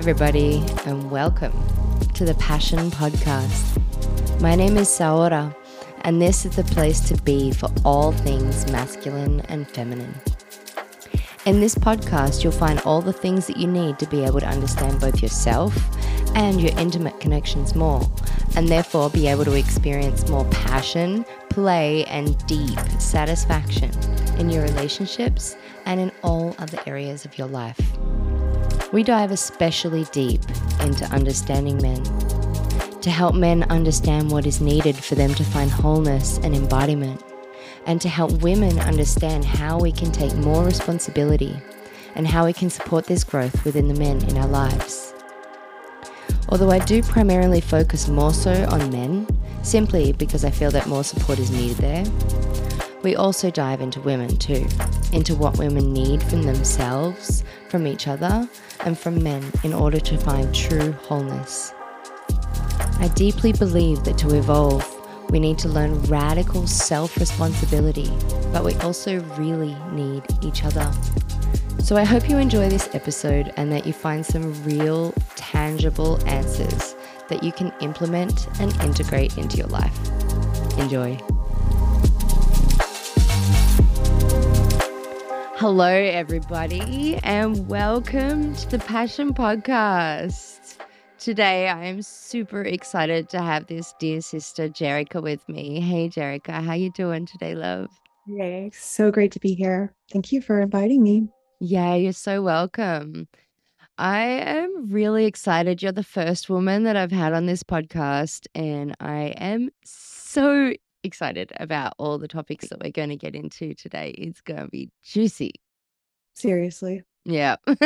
everybody, and welcome to the Passion Podcast. My name is Saora, and this is the place to be for all things masculine and feminine. In this podcast, you'll find all the things that you need to be able to understand both yourself and your intimate connections more, and therefore be able to experience more passion, play, and deep satisfaction in your relationships and in all other areas of your life. We dive especially deep into understanding men to help men understand what is needed for them to find wholeness and embodiment, and to help women understand how we can take more responsibility and how we can support this growth within the men in our lives. Although I do primarily focus more so on men, simply because I feel that more support is needed there, we also dive into women too, into what women need from themselves, from each other, and from men in order to find true wholeness. I deeply believe that to evolve, we need to learn radical self responsibility, but we also really need each other. So I hope you enjoy this episode and that you find some real, tangible answers that you can implement and integrate into your life. Enjoy. Hello, everybody, and welcome to the Passion Podcast. Today, I am super excited to have this dear sister Jerica with me. Hey, Jerica, how you doing today, love? Hey, so great to be here. Thank you for inviting me. Yeah, you're so welcome. I am really excited. You're the first woman that I've had on this podcast, and I am so excited about all the topics that we're going to get into today. It's going to be juicy. Seriously. Yeah.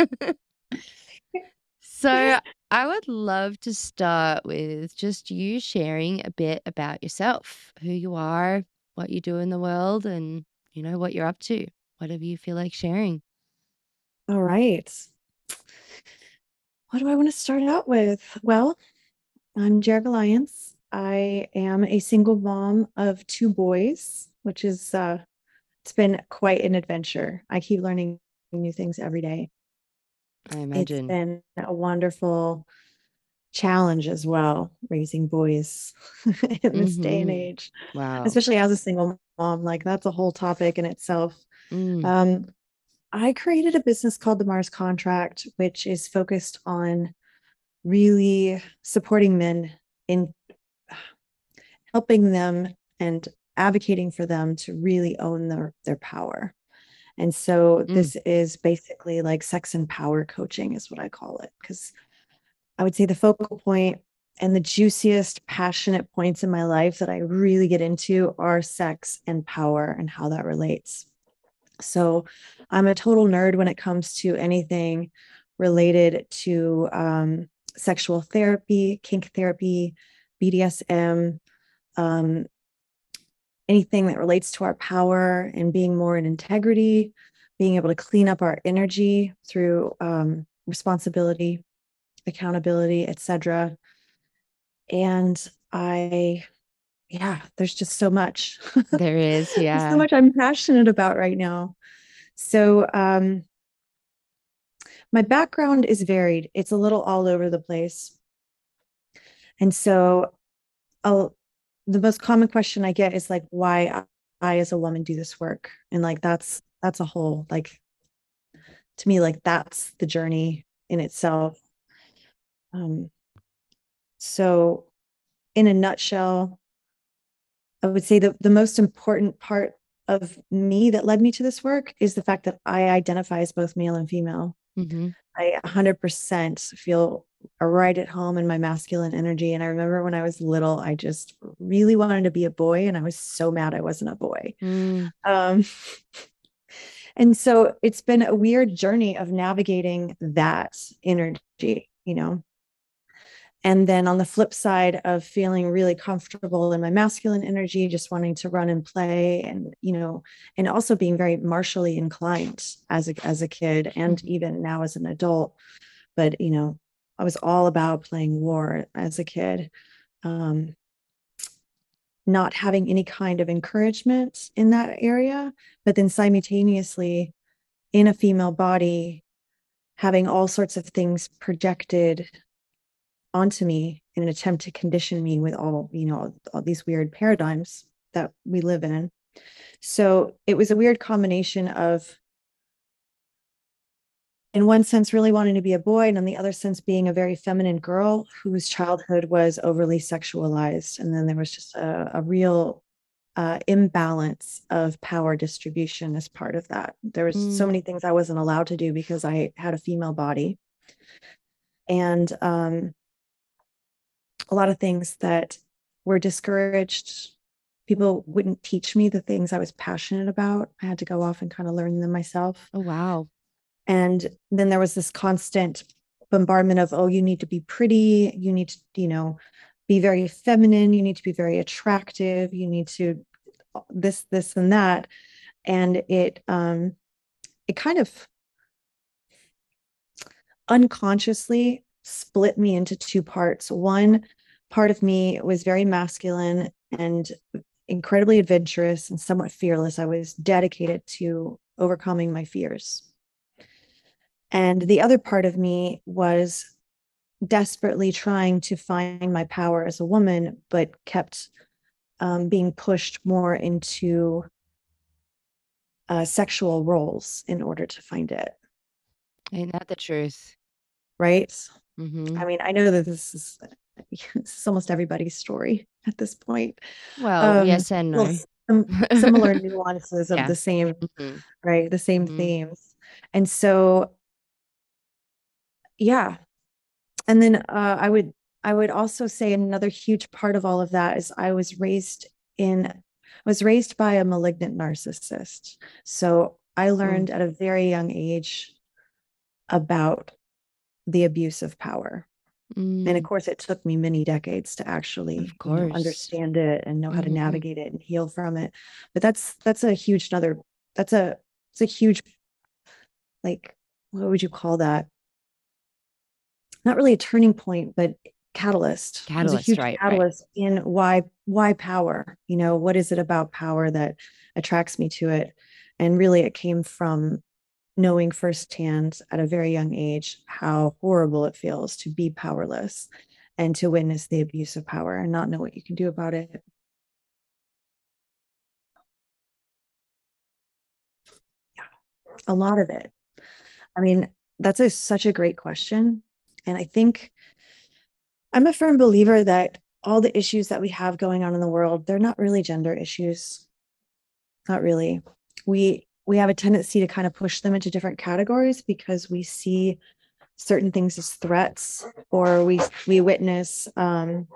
so I would love to start with just you sharing a bit about yourself, who you are, what you do in the world, and you know what you're up to, whatever you feel like sharing. All right. What do I want to start out with? Well, I'm Jerica Lyons. I am a single mom of two boys, which is uh it's been quite an adventure. I keep learning new things every day. I It's imagine. been a wonderful challenge as well, raising boys in this day and hmm age, Wow. especially as a single mom. Like that's a whole topic in itself. Mm, Um, I created a business called the Mars Contract, which is focused on really supporting men in helping them and advocating for them to really own their their power. And so mm, this is basically like sex and power coaching is what I call it because I would say the focal point and the juiciest passionate points in my life that I really get into are sex and power and how that relates. So I'm a total nerd when it comes to anything related to um, sexual therapy, kink therapy, BDSM, um, anything that relates to our power and being more in integrity, being able to clean up our energy through um, responsibility, accountability, etc. And I, yeah, there's just so much. there is, yeah. So much I'm passionate about right now. So, um, my background is varied. It's a little all over the place. And so, I'll, the most common question I get is like, why I, I as a woman do this work? And like, that's that's a whole like to me, like that's the journey in itself. Um, so, in a nutshell, I would say that the most important part of me that led me to this work is the fact that I identify as both male and female. hmm I 100% feel right at home in my masculine energy. And I remember when I was little, I just really wanted to be a boy, and I was so mad I wasn't a boy. Mm, Um, and so it's been a weird journey of navigating that energy, you know. And then on the flip side of feeling really comfortable in my masculine energy, just wanting to run and play and, you know, and also being very martially inclined as a, as a kid and mhm, even now as an adult. But, you know, I was all about playing war as a kid. Um, not having any kind of encouragement in that area, but then simultaneously in a female body, having all sorts of things projected onto me in an attempt to condition me with all, you know, all, all these weird paradigms that we live in. So it was a weird combination of in one sense really wanting to be a boy and in the other sense being a very feminine girl whose childhood was overly sexualized. And then there was just a, a real uh, imbalance of power distribution as part of that. There was mm. so many things i wasn't allowed to do because i had a female body. And um, a lot of things that were discouraged people wouldn't teach me the things i was passionate about. I had to go off and kind of learn them myself. Oh wow and then there was this constant bombardment of oh you need to be pretty. You need to you know be very feminine. You need to be very attractive. You need to this this and that. And it um it kind of unconsciously split me into two parts. One part of me was very masculine and incredibly adventurous and somewhat fearless. I was dedicated to overcoming my fears and the other part of me was desperately trying to find my power as a woman, but kept um, being pushed more into uh, sexual roles in order to find it. Ain't that the truth? Right. Mm-hmm. I mean, I know that this is, this is almost everybody's story at this point. Well, um, yes and no. Some similar nuances of yeah. the same, mm-hmm. right? The same mm-hmm. themes. And so yeah and then uh, i would i would also say another huge part of all of that is i was raised in was raised by a malignant narcissist so i hmm. learned mm. at a very young age about the abuse of power mm. and of mm. course it took me many decades to actually you know, understand it and know how mm-hmm. to navigate it and heal from it but that's that's a huge another that's a it's a huge like what would you call that not really a turning point, but catalyst. Catalyst, a huge right, catalyst right. in why why power. You know, what is it about power that attracts me to it? And really, it came from knowing firsthand at a very young age how horrible it feels to be powerless and to witness the abuse of power and not know what you can do about it. Yeah, a lot of it. I mean, that's a, such a great question and I think I'm a firm believer that all the issues that we have going on in the world, they're not really gender issues. Not really. We we have a tendency to kind of push them into different categories because we see certain things as threats or we we witness um,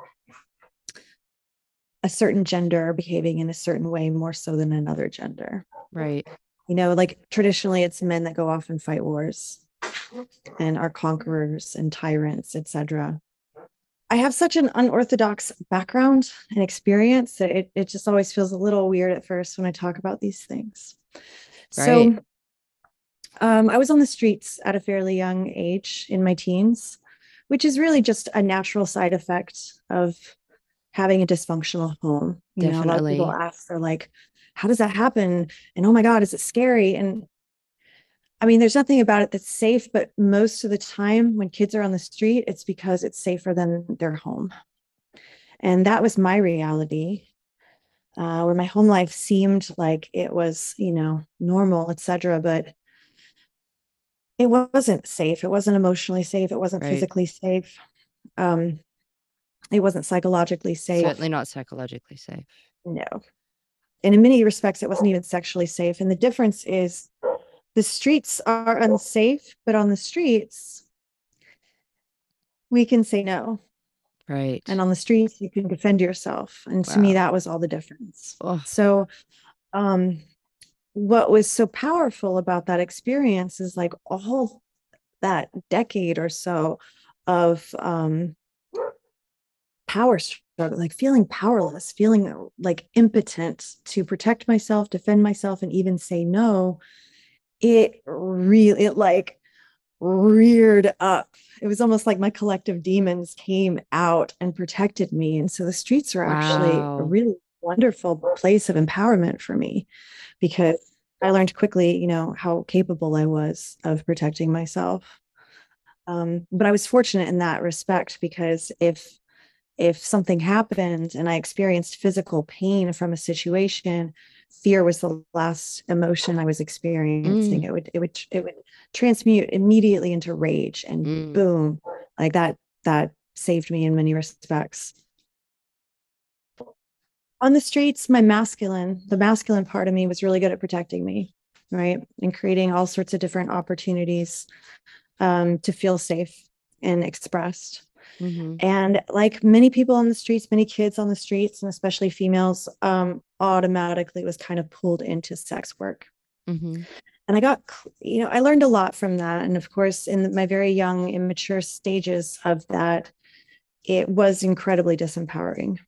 a certain gender behaving in a certain way more so than another gender. Right. You know, like traditionally it's men that go off and fight wars and our conquerors and tyrants, etc. I have such an unorthodox background and experience that it, it just always feels a little weird at first when I talk about these things. Right. So um, I was on the streets at a fairly young age in my teens, which is really just a natural side effect of having a dysfunctional home. You Definitely. know, a lot of people ask, they're like, how does that happen? And oh my God, is it scary? And I mean, there's nothing about it that's safe, but most of the time when kids are on the street, it's because it's safer than their home. And that was my reality, uh, where my home life seemed like it was, you know, normal, etc. But it wasn't safe. It wasn't emotionally safe. It wasn't right. physically safe. Um, it wasn't psychologically safe. Certainly not psychologically safe. No. And in many respects, it wasn't even sexually safe. And the difference is the streets are unsafe, but on the streets, we can say no. Right. And on the streets, you can defend yourself. And wow. to me, that was all the difference. Oh. So, um, what was so powerful about that experience is like all that decade or so of um, power struggle, like feeling powerless, feeling like impotent to protect myself, defend myself, and even say no it really it like reared up. It was almost like my collective demons came out and protected me. And so the streets are actually wow. a really wonderful place of empowerment for me because i learned quickly you know how capable i was of protecting myself. Um, but I was fortunate in that respect because if if something happened and I experienced physical pain from a situation, fear was the last emotion I was experiencing. Mm. It would it would it would transmute immediately into rage and Mm. boom, like that that saved me in many respects. On the streets, my masculine, the masculine part of me was really good at protecting me, right? And creating all sorts of different opportunities um, to feel safe and expressed. hmm And like many people on the streets, many kids on the streets, and especially females, um, automatically was kind of pulled into sex work. hmm And I got, you know, I learned a lot from that. And of course, in my very young, immature stages of that, it was incredibly disempowering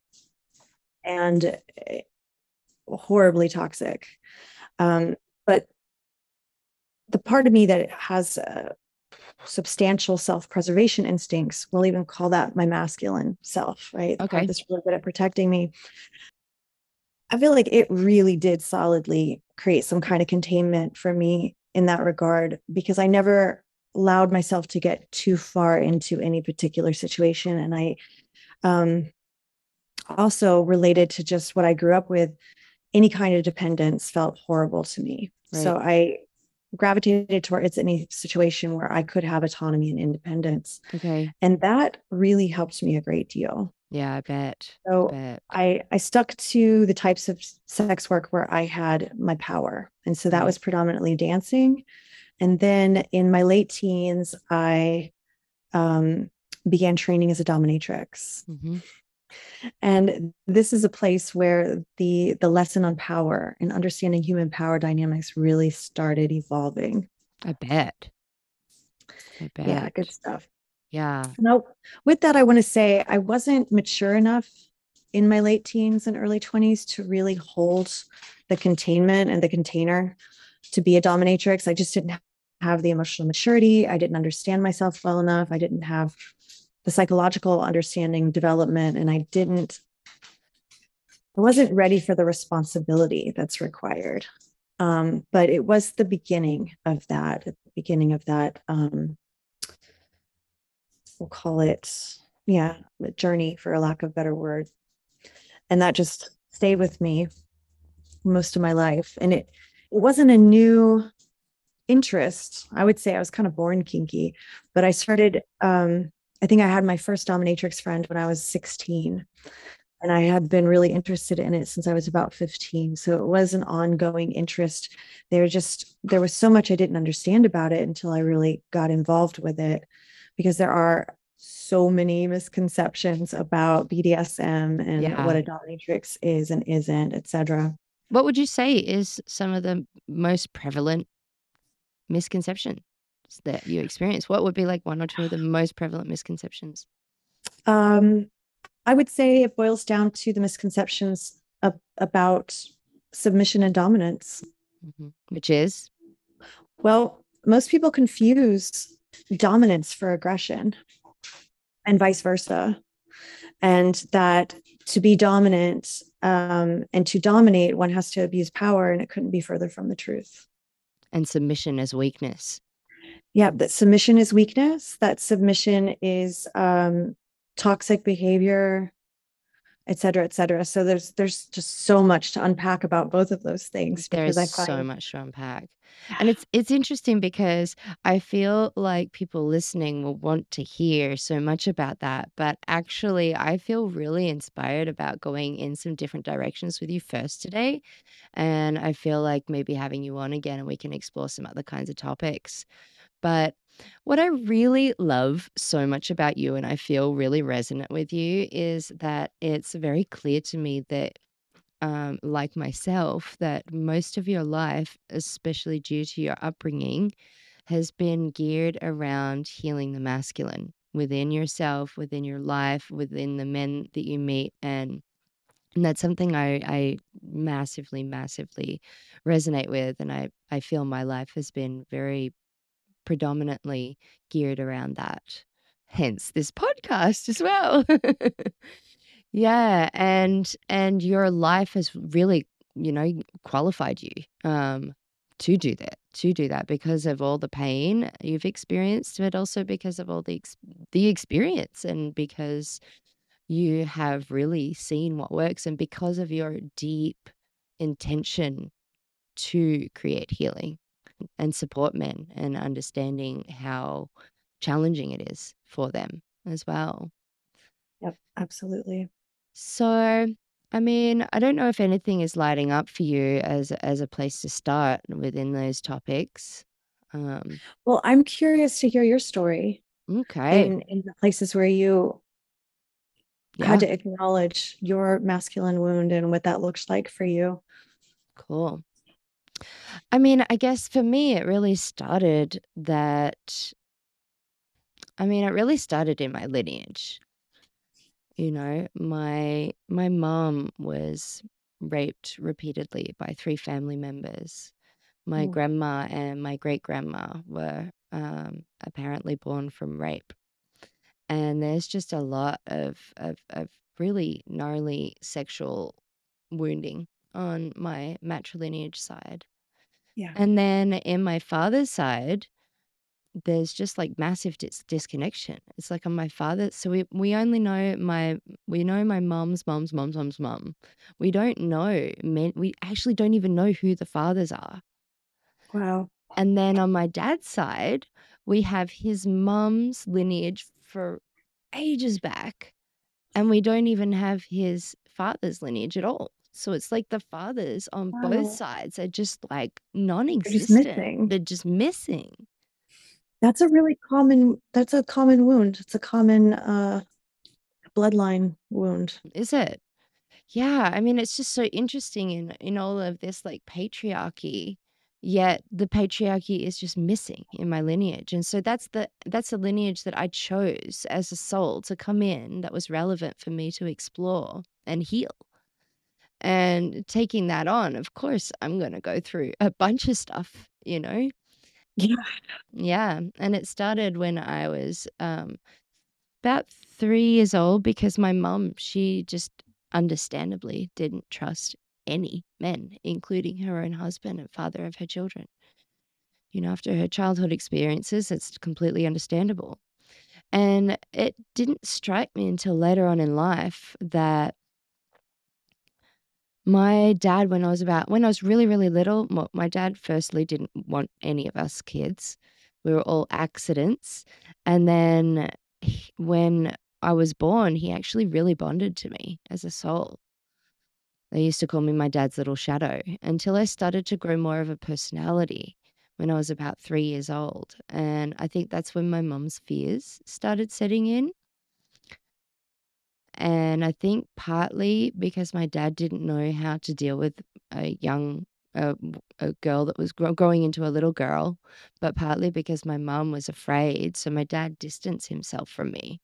and eh, horribly toxic. Um, but the part of me that has uh, substantial self-preservation instincts, we'll even call that my masculine self, right? Okay. That's really good at protecting me. I feel like it really did solidly create some kind of containment for me in that regard because I never allowed myself to get too far into any particular situation. And I um, also related to just what I grew up with, any kind of dependence felt horrible to me. So I gravitated towards any situation where I could have autonomy and independence. Okay. And that really helped me a great deal. Yeah, I bet. I So bet. I, I stuck to the types of sex work where I had my power. And so that was predominantly dancing. And then in my late teens, I um, began training as a dominatrix. hmm And this is a place where the the lesson on power and understanding human power dynamics really started evolving. I bet. I bet. Yeah, good stuff. Yeah. Now, with that, I want to say I wasn't mature enough in my late teens and early 20s to really hold the containment and the container to be a dominatrix. I just didn't have the emotional maturity. I didn't understand myself well enough. I didn't have the psychological understanding development, and I didn't, I wasn't ready for the responsibility that's required. Um, but it was the beginning of that, at the beginning of that um, we'll call it yeah journey for a lack of better word. And that just stayed with me most of my life. And it it wasn't a new interest. I would say i was kind of born kinky but i started um i think i had my first dominatrix friend when i was 16 and i had been really interested in it since i was about 15 so it was an ongoing interest. There just there was so much i didn't understand about it until i really got involved with it because there are so many misconceptions about BDSM and Yeah. what a dominatrix is and isn't, etc. What would you say is some of the most prevalent misconceptions that you experience? What would be like one or two of the most prevalent misconceptions? Um, I would say it boils down to the misconceptions ab- about submission and dominance. hmm Which is, Well, most people confuse dominance for aggression and vice versa. And that to be dominant um, and to dominate, one has to abuse power, and it couldn't be further from the truth. and submission as weakness. Yeah, that submission is weakness, that submission is um, toxic behavior, et cetera, et cetera. So there's there's just so much to unpack about both of those things There is I so much to unpack. And it's it's interesting because I feel like people listening will want to hear so much about that. But actually, I feel really inspired about going in some different directions with you first today. And I feel like maybe having you on again and we can explore some other kinds of topics. But what I really love so much about you, and I feel really resonant with you, is that it's very clear to me that um, like myself, that most of your life, especially due to your upbringing, has been geared around healing the masculine within yourself, within your life, within the men that you meet. And, and that's something I, I massively, massively resonate with. And I, I feel my life has been very predominantly geared around that. Hence this podcast as well. Yeah, and and your life has really, you know, qualified you um to do that to do that because of all the pain you've experienced but also because of all the ex- the experience and because you have really seen what works and because of your deep intention to create healing and support men and understanding how challenging it is for them as well. Yep, absolutely. So, I mean, I don't know if anything is lighting up for you as as a place to start within those topics. Um, Well, I'm curious to hear your story okay. in in the places where you had to acknowledge your masculine wound and what that looks like for you. cool. I mean, I guess for me it really started that I mean, it really started in my lineage. You know, my my mom was raped repeatedly by three family members. My Mm, grandma and my great grandma were um, apparently born from rape, and there's just a lot of of of really gnarly sexual wounding on my matrilineage side. Yeah. And then in my father's side, there's just like massive dis- disconnection. It's like on my father, so we we only know my we know my mom's mom's mom's mom's mom. We don't know men. We actually don't even know who the fathers are. Wow. And then on my dad's side, we have his mom's lineage for ages back, and we don't even have his father's lineage at all. So it's like the fathers on both sides are just like They're just non-existent. They're just missing. That's a really common that's a common wound. It's a common uh bloodline wound. Is it? Yeah, I mean, it's just so interesting in in all of this like patriarchy, yet the patriarchy is just missing in my lineage. And so that's the that's the lineage that I chose as a soul to come in that was relevant for me to explore and heal. And taking that on, of course, I'm going to go through a bunch of stuff, you know? Yeah. Yeah, and it started when I was um about 3 years old because my mum, she just understandably didn't trust any men, including her own husband and father of her children. You know, after her childhood experiences, it's completely understandable. And it didn't strike me until later on in life that my dad, when I was about when I was really, really little, my dad firstly didn't want any of us kids. We were all accidents. And then he when I was born, he actually really bonded to me as a soul. They used to call me my dad's little shadow until I started to grow more of a personality when I was about 3 years old, and I think that's when my mum's fears started setting in. And I think partly because my dad didn't know how to deal with a young a a girl that was grow growing into a little girl, but partly because my mum was afraid, so my dad distanced himself from me.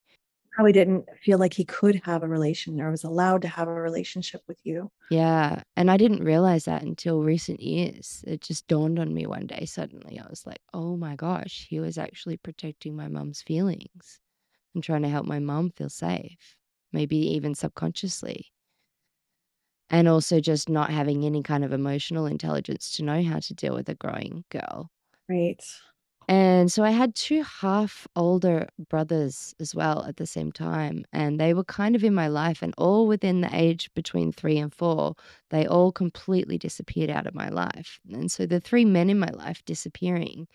Probably didn't feel like he could have a relation or was allowed to have a relationship with you. Yeah, and I didn't realize that until recent years. It just dawned on me one day suddenly. I was like, "Oh my gosh, he was actually protecting my mum's feelings and trying to help my mum feel safe, maybe even subconsciously." And also just not having any kind of emotional intelligence to know how to deal with a growing girl. Right. And so I had 2 half older brothers as well at the same time, and they were kind of in my life and all within the age between 3 and 4, they all completely disappeared out of my life. And so the 3 men in my life disappearing,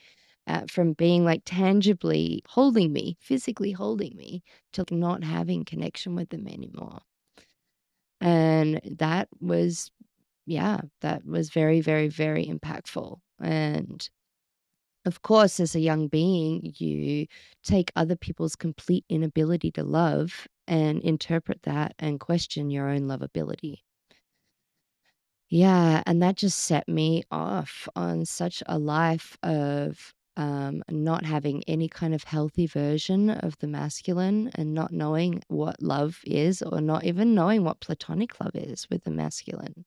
uh, from being, like, tangibly holding me, physically holding me, to not having connection with them anymore. And that was yeah, that was very, very, very impactful. And of course, as a young being, you take other people's complete inability to love and interpret that and question your own lovability. Yeah, and that just set me off on such a life of um, not having any kind of healthy version of the masculine and not knowing what love is, or not even knowing what platonic love is with the masculine.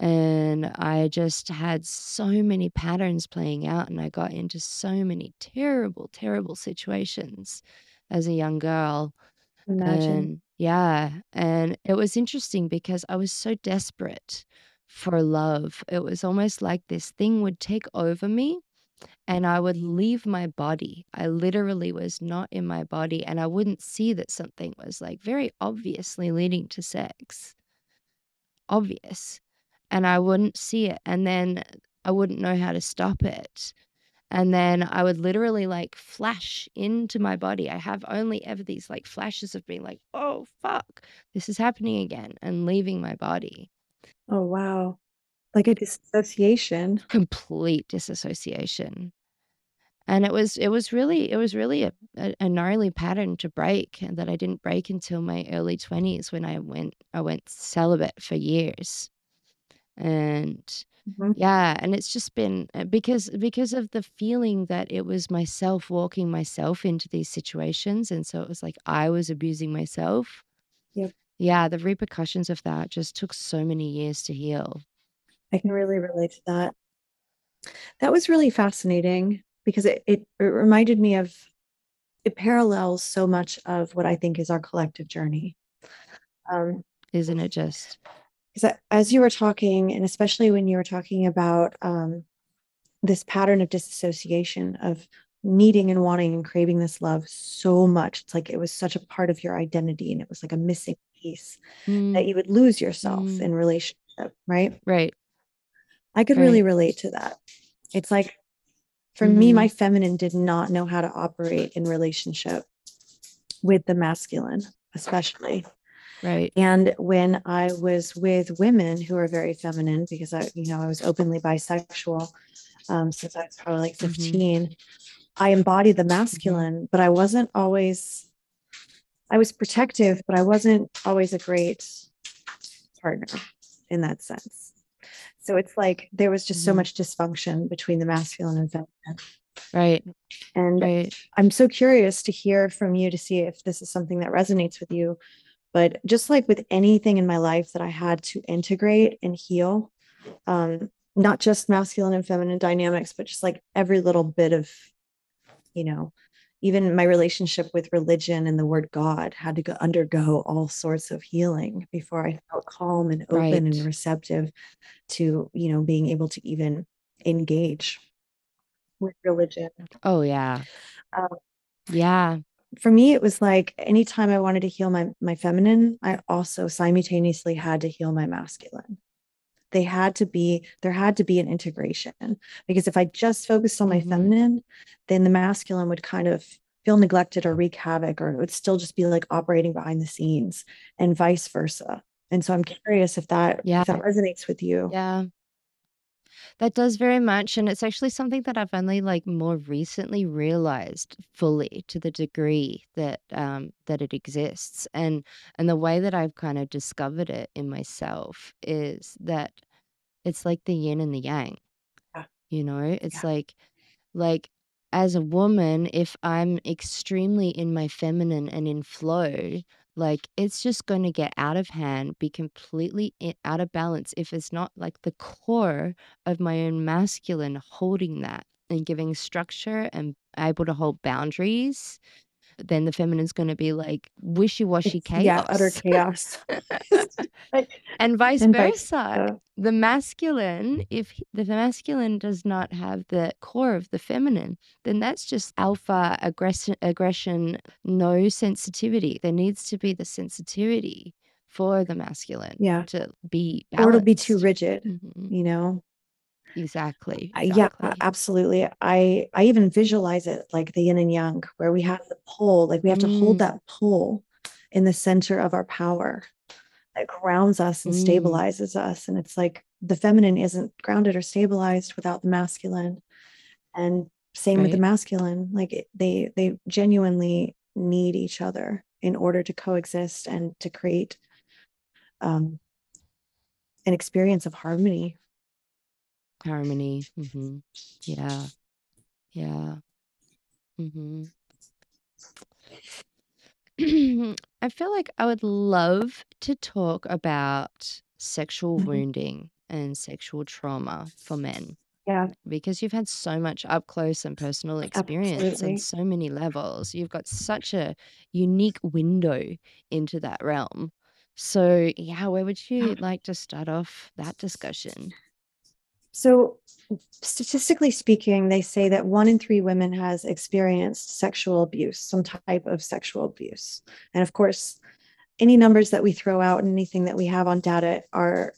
And I just had so many patterns playing out, and I got into so many terrible, terrible situations as a young girl. Imagine. And yeah, and it was interesting because I was so desperate for love. It was almost like this thing would take over me and I would leave my body. I literally was not in my body and I wouldn't see that something was like very obviously leading to sex. Obvious. And I wouldn't see it. And then I wouldn't know how to stop it. And then I would literally like flash into my body. I have only ever these like flashes of being like, oh, fuck, this is happening again and leaving my body. Oh, wow. Like a disassociation. Complete disassociation. And it was it was really it was really a, a, a gnarly pattern to break and that I didn't break until my early 20s when I went I went celibate for years. And Mhm. yeah, and it's just been uh, because because of the feeling that it was myself walking myself into these situations and so it was like I was abusing myself. Yep. Yeah, the repercussions of that just took so many years to heal. I can really relate to that. That was really fascinating because it, it, it reminded me of it parallels so much of what I think is our collective journey. Um, Isn't it just? because as you were talking, and especially when you were talking about um, this pattern of disassociation of needing and wanting and craving this love so much, it's like it was such a part of your identity, and it was like a missing piece Mm, that you would lose yourself Mm. in relationship, right? right. I could really relate to that. It's like for me, Mhm. my feminine did not know how to operate in relationship with the masculine, especially. Right. And when I was with women who are very feminine, because I, you know, I was openly bisexual um, since I was probably like Mhm. 15, I embodied the masculine, but I wasn't always, I was protective, but I wasn't always a great partner in that sense. So it's like there was just so Mhm. much dysfunction between the masculine and feminine. Right. And Right. I'm so curious to hear from you to see if this is something that resonates with you. But just like with anything in my life that I had to integrate and heal, um, not just masculine and feminine dynamics, but just like every little bit of, you know, even my relationship with religion and the word God had to go undergo all sorts of healing before I felt calm and open and receptive to, you know, being able to even engage with religion. Oh yeah. Um, Yeah. for me it was like anytime i wanted to heal my my feminine i also simultaneously had to heal my masculine they had to be there had to be an integration because if i just focused on my Mhm. feminine then the masculine would kind of feel neglected or wreak havoc or it would still just be like operating behind the scenes and vice versa and so i'm curious if that Yeah. if that resonates with you Yeah. That does very much. And it's actually something that I've only like more recently realized fully to the degree that um that it exists. And and the way that I've kind of discovered it in myself is that it's like the yin and the yang. Yeah. You know, it's Yeah. like like as a woman, if I'm extremely in my feminine and in flow, like it's just going to get out of hand, be completely out of balance if it's not like the core of my own masculine holding that and giving structure and able to hold boundaries, then the feminine's going to be like wishy-washy it's yeah utter chaos. chaos and vice and vice versa versa. the masculine if the masculine does not have the core of the feminine then that's just alpha aggression aggression no sensitivity there needs to be the sensitivity for the masculine yeah to be balanced. or it'll be too balanced rigid Mhm. you know exactly I- yeah absolutely i i even visualize it like the yin and yang where we have the pole like we have to hold Mm, that pole in the center of our power that grounds us and mm, stabilizes us and it's like the feminine isn't grounded or stabilized without the masculine and same with the masculine like they they genuinely need each other in order to coexist and to create um an experience of harmony harmony hmm yeah yeah hmm I feel like I would love to talk about sexual Mhm. wounding and sexual trauma for men yeah because you've had so much up close and personal experience absolutely so many levels. You've got such a unique window into that realm. So, yeah, where would you like to start off that discussion? So, statistically speaking, they say that one in three women has experienced sexual abuse, some type of sexual abuse. And of course, any numbers that we throw out and anything that we have on data are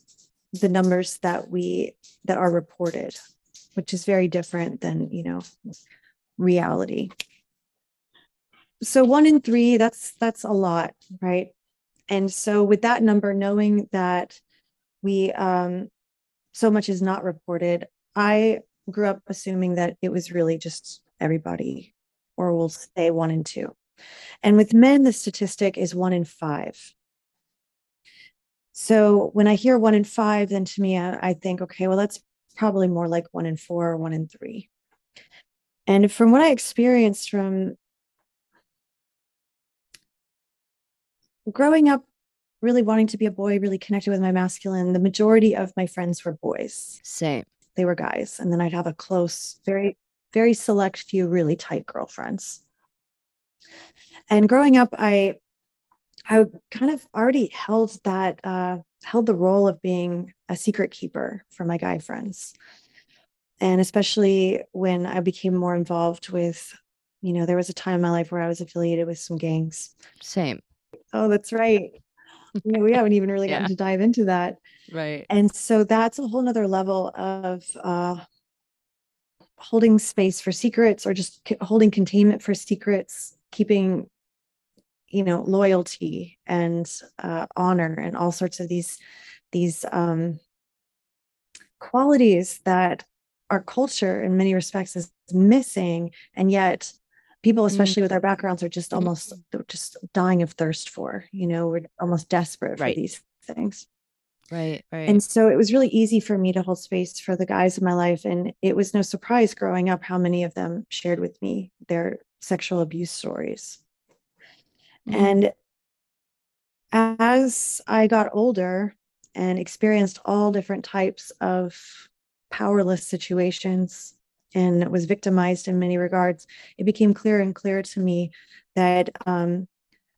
the numbers that we that are reported, which is very different than, you know, reality. So one in three, that's that's a lot, right? And so with that number, knowing that we um so much is not reported, I grew up assuming that it was really just everybody, or we'll say one in two. And with men, the statistic is one in five. So when I hear one in five, then to me, I, I think, okay, well, that's probably more like one in four or one in three. And from what I experienced from growing up, really wanting to be a boy, really connected with my masculine, the majority of my friends were boys. Same. They were guys. And then I'd have a close, very, very select few really tight girlfriends. And growing up, I I kind of already held that uh held the role of being a secret keeper for my guy friends. And especially when I became more involved with, you know, there was a time in my life where I was affiliated with some gangs. Same. Oh, that's right. You know, we haven't even really gotten Yeah. to dive into that. Right. And so that's a whole nother level of uh, holding space for secrets or just c- holding containment for secrets, keeping, you know, loyalty and uh, honor and all sorts of these, these um, qualities that our culture in many respects is missing. And yet people, especially with our backgrounds, are just almost they're just dying of thirst for, you know, we're almost desperate for Right. these things. Right. Right. And so it was really easy for me to hold space for the guys in my life. And it was no surprise growing up how many of them shared with me their sexual abuse stories. Mm. And as I got older and experienced all different types of powerless situations and was victimized in many regards, it became clearer and clearer to me that um,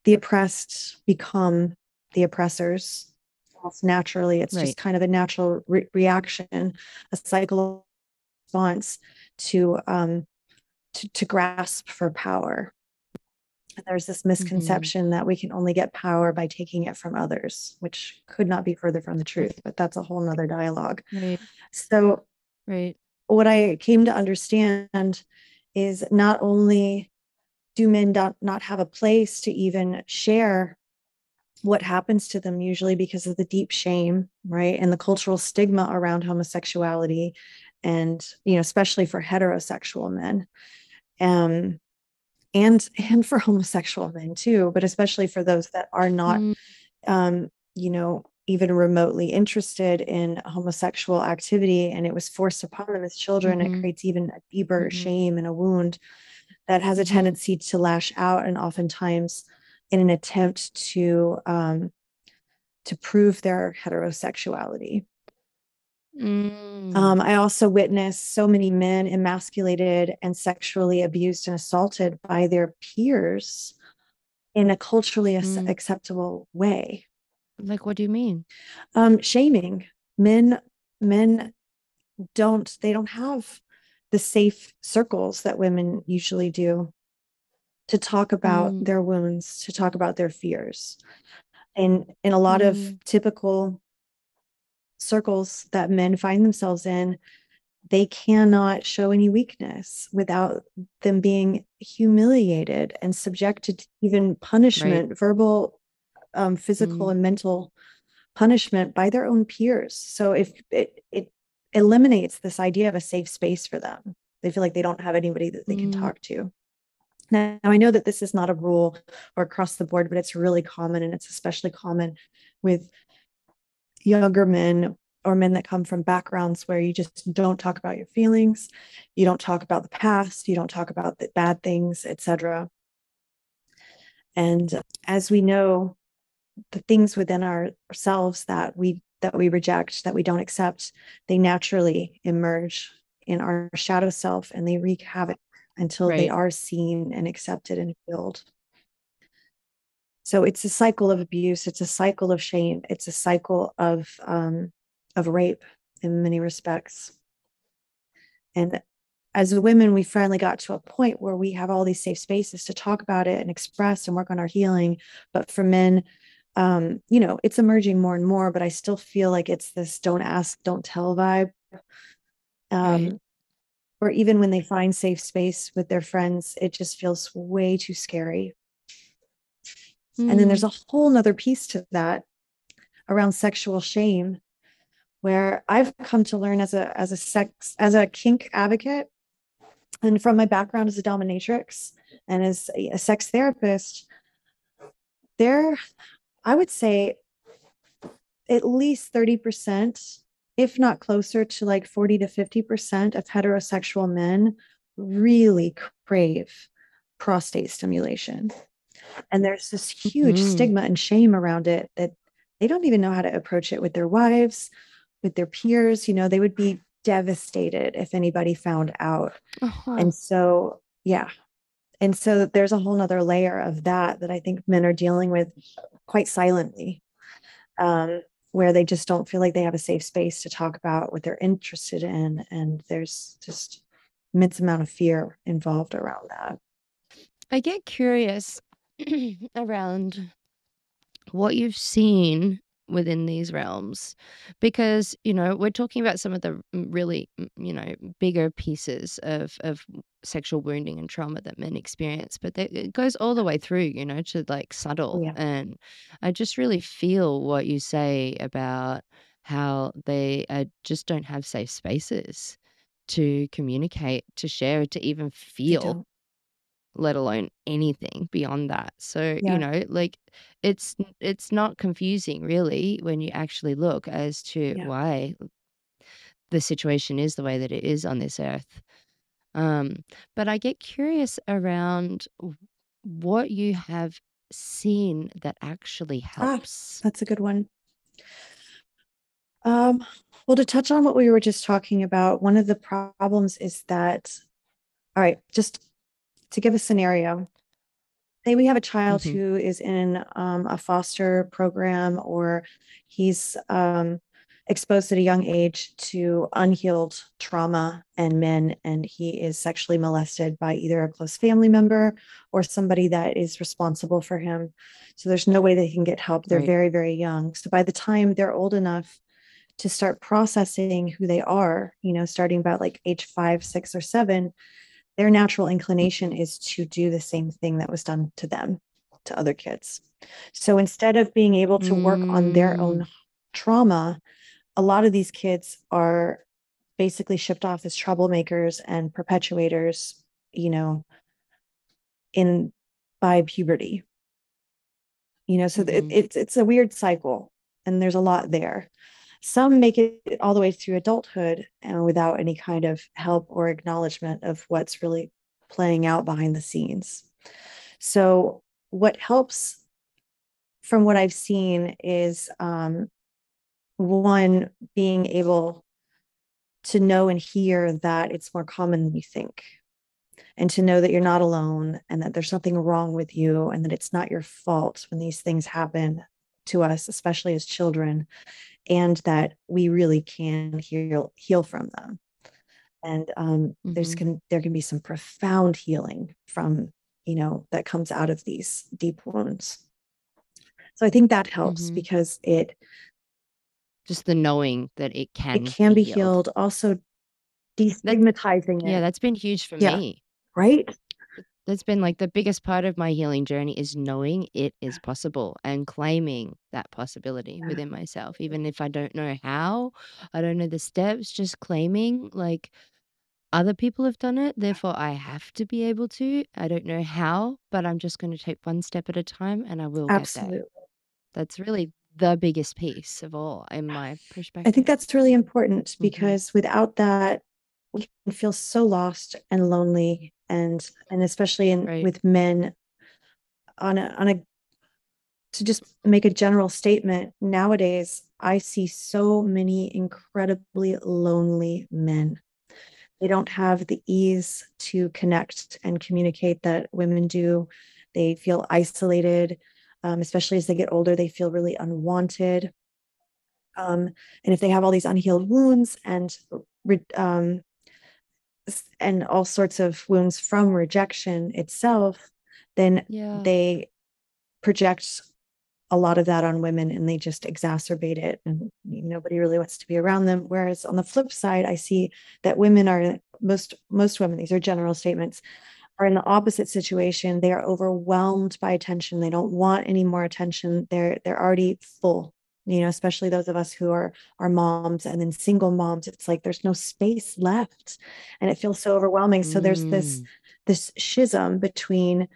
the oppressed become the oppressors. Naturally, it's Right. just kind of a natural re- reaction, a cycle response to um, to, to grasp for power. And there's this misconception that we can only get power by taking it from others, which could not be further from the truth, but that's a whole nother dialogue. right. So Right. What I came to understand is not only do men not, not have a place to even share what happens to them, usually because of the deep shame, right? And the cultural stigma around homosexuality, and, you know, especially for heterosexual men. Um, and and for homosexual men too, but especially for those that are not Mm, um, you know, even remotely interested in homosexual activity and it was forced upon them as children, Mhm. it creates even a deeper Mhm. shame and a wound that has a Mhm. tendency to lash out and oftentimes in an attempt to um, to prove their heterosexuality. mm, Um, I also witnessed so many men emasculated and sexually abused and assaulted by their peers in a culturally Mm. acceptable way. Like, what do you mean? um shaming men men don't they don't have the safe circles that women usually do to talk about Mm. their wounds to talk about their fears and in a lot of Mm. typical circles that men find themselves in they cannot show any weakness without them being humiliated and subjected to even punishment verbal um, physical Mm. and mental punishment by their own peers. So if it it eliminates this idea of a safe space for them, they feel like they don't have anybody that they can Mm. talk to. Now, I know that this is not a rule or across the board, but it's really common, and it's especially common with younger men or men that come from backgrounds where you just don't talk about your feelings, you don't talk about the past, you don't talk about the bad things, etc. And as we know, the things within our, ourselves that we that we reject that we don't accept they naturally emerge in our shadow self and they wreak havoc until they are seen and accepted and healed. So it's a cycle of abuse it's a cycle of shame it's a cycle of um of rape in many respects. And as women we finally got to a point where we have all these safe spaces to talk about it and express and work on our healing. But for men um you know it's emerging more and more but i still feel like it's this don't ask don't tell vibe um right. or even when they find safe space with their friends it just feels way too scary mm. and then there's hmm. a whole nother piece to that around sexual shame where i've come to learn as a as a sex as a kink advocate and from my background as a dominatrix and as a, a sex therapist there I would say at least 30%, if not closer to like 40 to 50% of heterosexual men really crave prostate stimulation. And there's this huge mm-hmm. stigma and shame around it that they don't even know how to approach it with their wives, with their peers. You know, they would be devastated if anybody found out. Uh-huh. And so, yeah. And so there's a whole nother layer of that that I think men are dealing with quite silently, um, where they just don't feel like they have a safe space to talk about what they're interested in. And there's just immense amount of fear involved around that. I get curious around what you've seen within these realms because you know we're talking about some of the really you know bigger pieces of of sexual wounding and trauma that men experience but they, it goes all the way through you know to like subtle yeah. and i just really feel what you say about how they uh, just don't have safe spaces to communicate to share to even feel let alone anything beyond that. So, you know, like it's it's not confusing really when you actually look as to Yeah. why the situation is the way that it is on this earth. Um, but I get curious around what you have seen that actually Ah, helps. that's a good one. Um, well, to touch on what we were just talking about, one of the problems is that, all right, just to give a scenario, say we have a child mm-hmm. who is in um, a foster program or he's um, exposed at a young age to unhealed trauma and men, and he is sexually molested by either a close family member or somebody that is responsible for him. So there's no way they can get help. They're right. very, very young. So by the time they're old enough to start processing who they are, you know, starting about like age five, six, or seven, their natural inclination is to do the same thing that was done to them to other kids so instead of being able to work on their own mm. trauma a lot of these kids are basically shipped off as troublemakers and perpetuators you know in by puberty you know so mm-hmm. it, it's it's a weird cycle and there's a lot there some make it all the way through adulthood and without any kind of help or acknowledgement of what's really playing out behind the scenes. So, what helps from what I've seen is um, one being able to know and hear that it's more common than you think and to know that you're not alone and that there's nothing wrong with you and that it's not your fault when these things happen to us especially as children and that we really can heal heal from them and um, mm-hmm. there's can there can be some profound healing from you know that comes out of these deep wounds so i think that helps mm-hmm. because it just the knowing that it can it can be, healed. healed. also destigmatizing that, it yeah that's been huge for yeah. me right that's been like the biggest part of my healing journey is knowing it is possible and claiming that possibility yeah. within myself even if i don't know how i don't know the steps just claiming like other people have done it therefore i have to be able to i don't know how but i'm just going to take one step at a time and i will Absolutely. get there that's really the biggest piece of all in my perspective i think that's really important mm-hmm. because mm-hmm. without that we can feel so lost and lonely and and especially in right. with men on a on a to just make a general statement nowadays i see so many incredibly lonely men they don't have the ease to connect and communicate that women do they feel isolated um, especially as they get older, they feel really unwanted. Um, and if they have all these unhealed wounds and um, and all sorts of wounds from rejection itself, then yeah. they project a lot of that on women and they just exacerbate it and nobody really wants to be around them. Whereas on the flip side i see that women are most most women these are general statements are in the opposite situation. They are overwhelmed by attention. They don't want any more attention. They're they're already full you know especially those of us who are are moms and then single moms it's like there's no space left and it feels so overwhelming so there's this mm. this schism between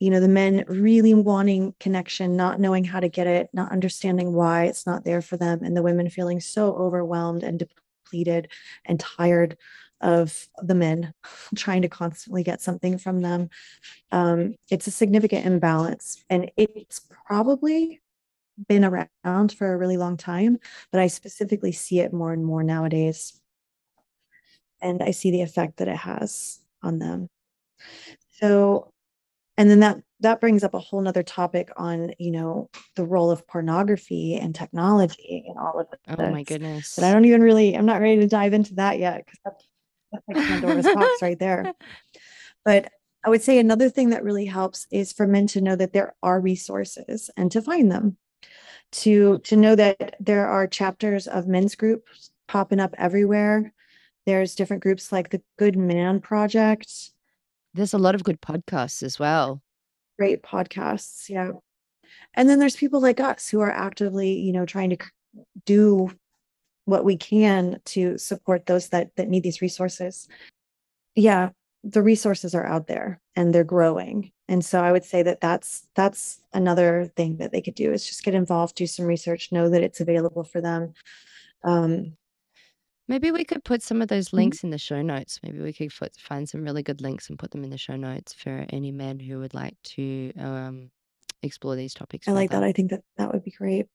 you know the men really wanting connection not knowing how to get it not understanding why it's not there for them and the women feeling so overwhelmed and depleted and tired of the men trying to constantly get something from them um, it's a significant imbalance and it's probably been around for a really long time but i specifically see it more and more nowadays and i see the effect that it has on them so and then that that brings up a whole nother topic on you know the role of pornography and technology and all of this. Oh my goodness! But I don't even really. I'm not ready to dive into that yet because that's, that's like Pandora's box right there. But I would say another thing that really helps is for men to know that there are resources and to find them. To to know that there are chapters of men's groups popping up everywhere. There's different groups like the Good Man Project there's a lot of good podcasts as well. Great podcasts. Yeah. And then there's people like us who are actively, you know, trying to do what we can to support those that that need these resources. Yeah, the resources are out there and they're growing. And so I would say that that's that's another thing that they could do is just get involved, do some research, know that it's available for them. Um, Maybe we could put some of those Mhm. links in the show notes. Maybe we could find some really good links and put them in the show notes for any men who would like to um, explore these topics I like that. I think that that would be great.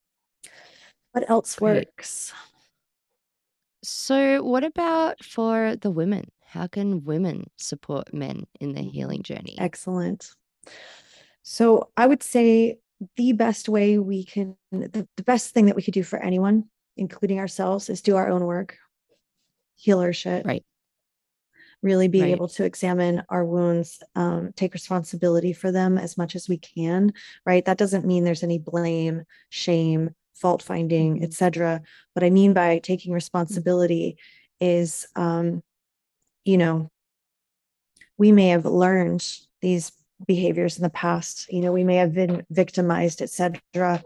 What else Great. works? So, what about for the women? How can women support men in their healing journey? Excellent. So I would say the best way we can, the, the best thing that we could do for anyone, including ourselves, is do our own work healer shit. Right. Really be right. able to examine our wounds, um, take responsibility for them as much as we can. Right. That doesn't mean there's any blame, shame, fault finding, mm-hmm. etc. What I mean by taking responsibility is, um, you know, we may have learned these behaviors in the past. You know, we may have been victimized, etc.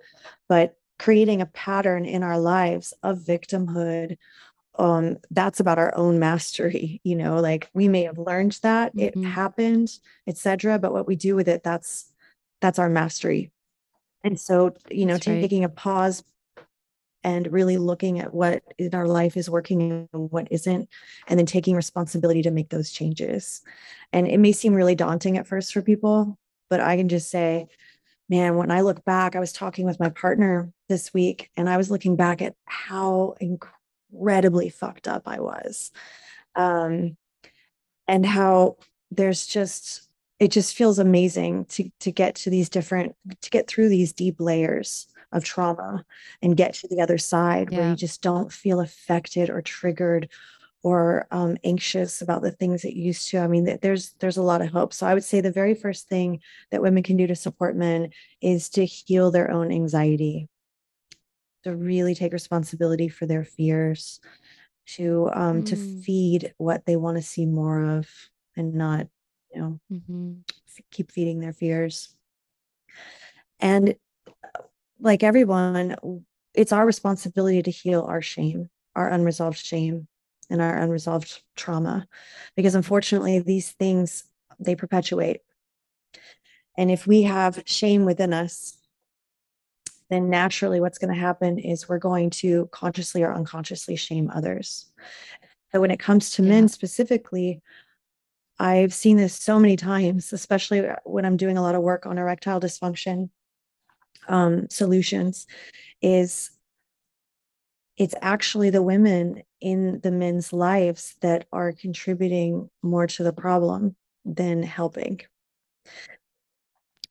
But creating a pattern in our lives of victimhood um that's about our own mastery you know like we may have learned that mm-hmm. it happened etc but what we do with it that's that's our mastery and so you know taking right. a pause and really looking at what in our life is working and what isn't and then taking responsibility to make those changes and it may seem really daunting at first for people but i can just say man when i look back i was talking with my partner this week and i was looking back at how incredibly fucked up I was. Um, and how there's just it just feels amazing to to get to these different to get through these deep layers of trauma and get to the other side yeah. where you just don't feel affected or triggered or um, anxious about the things that you used to. I mean, there's there's a lot of hope. So I would say the very first thing that women can do to support men is to heal their own anxiety to really take responsibility for their fears to um to mm. feed what they want to see more of and not you know mm-hmm. f- keep feeding their fears and uh, like everyone it's our responsibility to heal our shame our unresolved shame and our unresolved trauma because unfortunately these things they perpetuate and if we have shame within us then naturally what's going to happen is we're going to consciously or unconsciously shame others. So when it comes to yeah. men specifically, I've seen this so many times, especially uh, when I'm doing a lot of work on erectile dysfunction um, solutions, is it's actually the women in the men's lives that are contributing more to the problem than helping.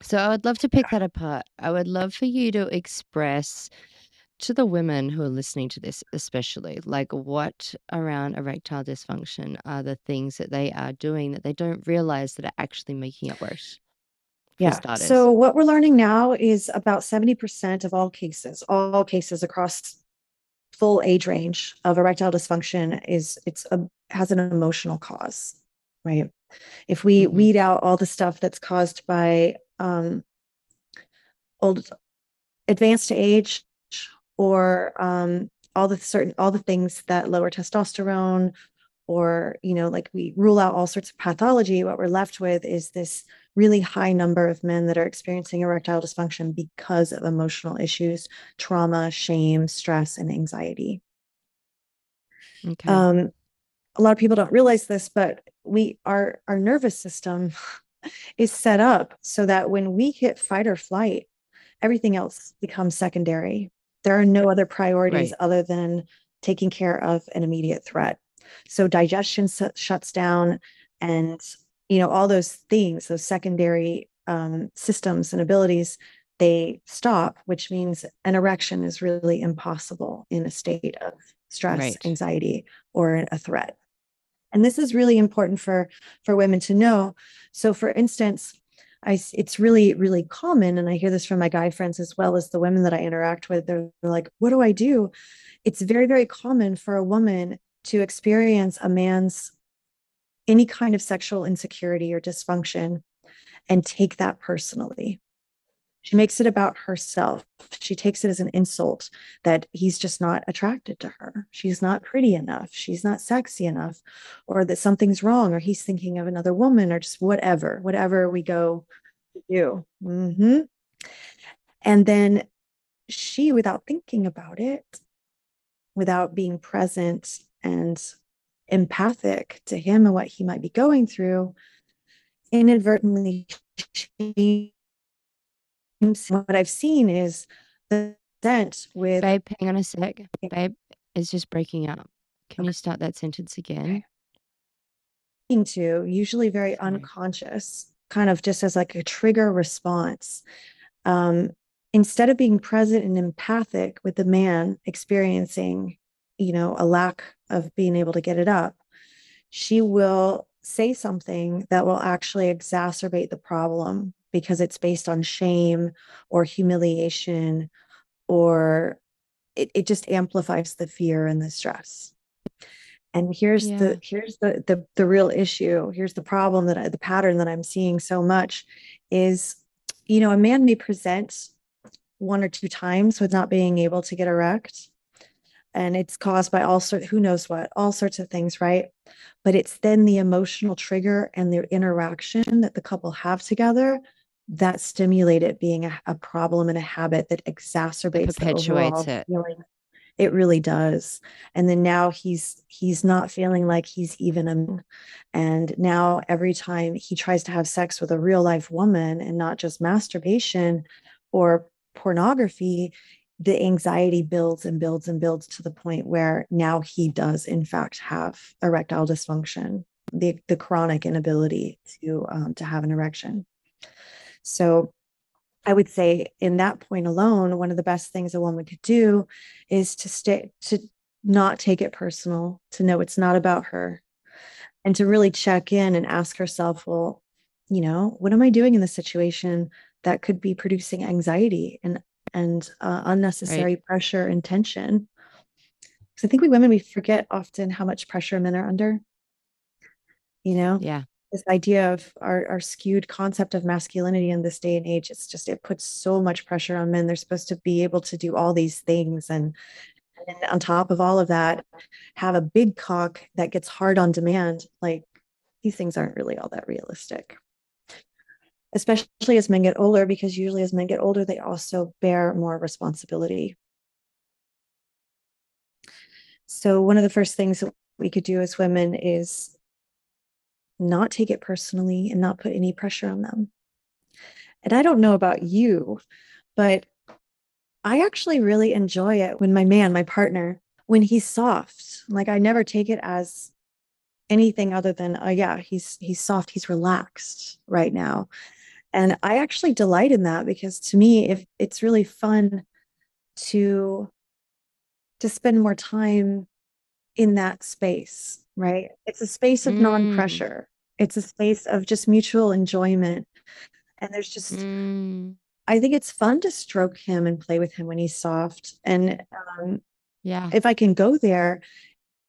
So I would love to pick that apart. I would love for you to express to the women who are listening to this, especially, like what around erectile dysfunction are the things that they are doing that they don't realize that are actually making it worse? Yeah. So what we're learning now is about 70% of all cases, all cases across full age range of erectile dysfunction is it's a has an emotional cause, right? If we Mhm. weed out all the stuff that's caused by um old advanced age or um all the certain all the things that lower testosterone or you know like we rule out all sorts of pathology what we're left with is this really high number of men that are experiencing erectile dysfunction because of emotional issues trauma shame stress and anxiety Okay. um, a lot of people don't realize this but we our our nervous system is set up so that when we hit fight or flight everything else becomes secondary there are no other priorities Right. other than taking care of an immediate threat so digestion s- shuts down and you know all those things those secondary um, systems and abilities they stop which means an erection is really impossible in a state of stress Right. anxiety or a threat. And this is really important for for women to know. So for instance I, it's really really common and i hear this from my guy friends as well as the women that i interact with they're like what do i do? It's very very common for a woman to experience a man's any kind of sexual insecurity or dysfunction and take that personally. She makes it about herself. She takes it as an insult that he's just not attracted to her. She's not pretty enough. She's not sexy enough or that something's wrong or he's thinking of another woman or just whatever whatever we go to do. Hmm and then she without thinking about it without being present and empathic to him and what he might be going through inadvertently what i've seen is the dent with Babe, hang on a sec. Babe, it's just breaking up. Can you start that sentence again? to usually very unconscious kind of just as like a trigger response um, instead of being present and empathic with the man experiencing you know a lack of being able to get it up she will say something that will actually exacerbate the problem because it's based on shame or humiliation or it, it just amplifies the fear and the stress and here's Yeah. the here's the, the the real issue here's the problem that I, the pattern that i'm seeing so much is you know a man may present one or two times with not being able to get erect and it's caused by all sorts who knows what all sorts of things right? But it's then the emotional trigger and the interaction that the couple have together that stimulate it being a, a problem and a habit that exacerbates the perpetuates it. feeling. It really does. And then now he's he's not feeling like he's even a and now every time he tries to have sex with a real life woman and not just masturbation or pornography the anxiety builds and builds and builds to the point where now he does in fact have erectile dysfunction the the chronic inability to um, to have an erection. So I would say in that point alone, one of the best things a woman could do is to stay to not take it personal, to know it's not about her, and to really check in and ask herself, well, you know, what am I doing in this situation that could be producing anxiety? And and uh, unnecessary pressure and tension? Because I think we women we forget often how much pressure men are under. You know, Yeah. this idea of our, our skewed concept of masculinity in this day and age it's just it puts so much pressure on men they're supposed to be able to do all these things and, and on top of all of that have a big cock that gets hard on demand like these things aren't really all that realistic especially as men get older because usually as men get older they also bear more responsibility so one of the first things that we could do as women is not take it personally and not put any pressure on them. And I don't know about you, but I actually really enjoy it when my man, my partner, when he's soft. Like I never take it as anything other than, oh yeah, he's he's soft, he's relaxed right now. And I actually delight in that because to me, if it's really fun to to spend more time in that space, right? It's a space of Mm. non-pressure. It's a space of just mutual enjoyment. And there's just Mm, I think it's fun to stroke him and play with him when he's soft. And um, yeah. if I can go there,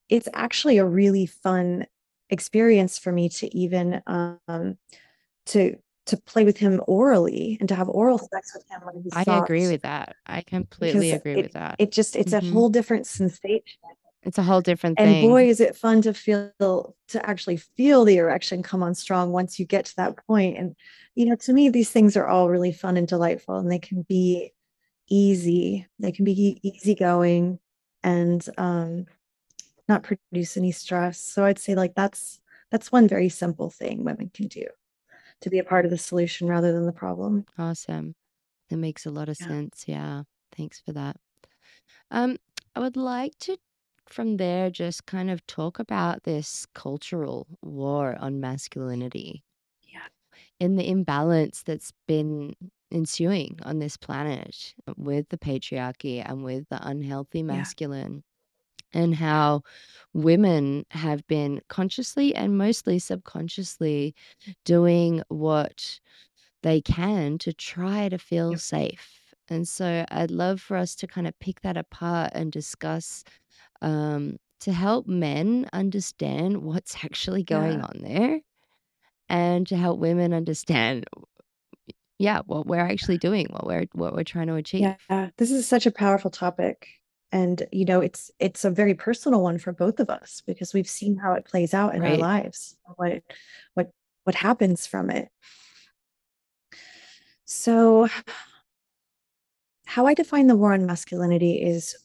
it's actually a really fun experience for me to even um, to to play with him orally and to have oral sex with him when he's I soft. agree with that. I completely because agree with that. It just it's Mhm. a whole different sensation. It's a whole different And thing. And boy, is it fun to feel to actually feel the erection come on strong once you get to that point. And you know, to me, these things are all really fun and delightful, and they can be easy. They can be easygoing and um, not produce any stress. So I'd say like that's that's one very simple thing women can do to be a part of the solution rather than the problem. Awesome. That makes a lot of Yeah. sense. Yeah. Thanks for that. Um, I would like to, from there, just kind of talk about this cultural war on masculinity Yeah. and the imbalance that's been ensuing on this planet with the patriarchy and with the unhealthy masculine, and how women have been consciously and mostly subconsciously doing what they can to try to feel Yep. safe. And so I'd love for us to kind of pick that apart and discuss um, to help men understand what's actually going Yeah. on there and to help women understand yeah what we're actually doing what we're what we're trying to achieve Yeah, this is such a powerful topic. And you know, it's it's a very personal one for both of us because we've seen how it plays out in our lives, what what what happens from it. So how I define the war on masculinity is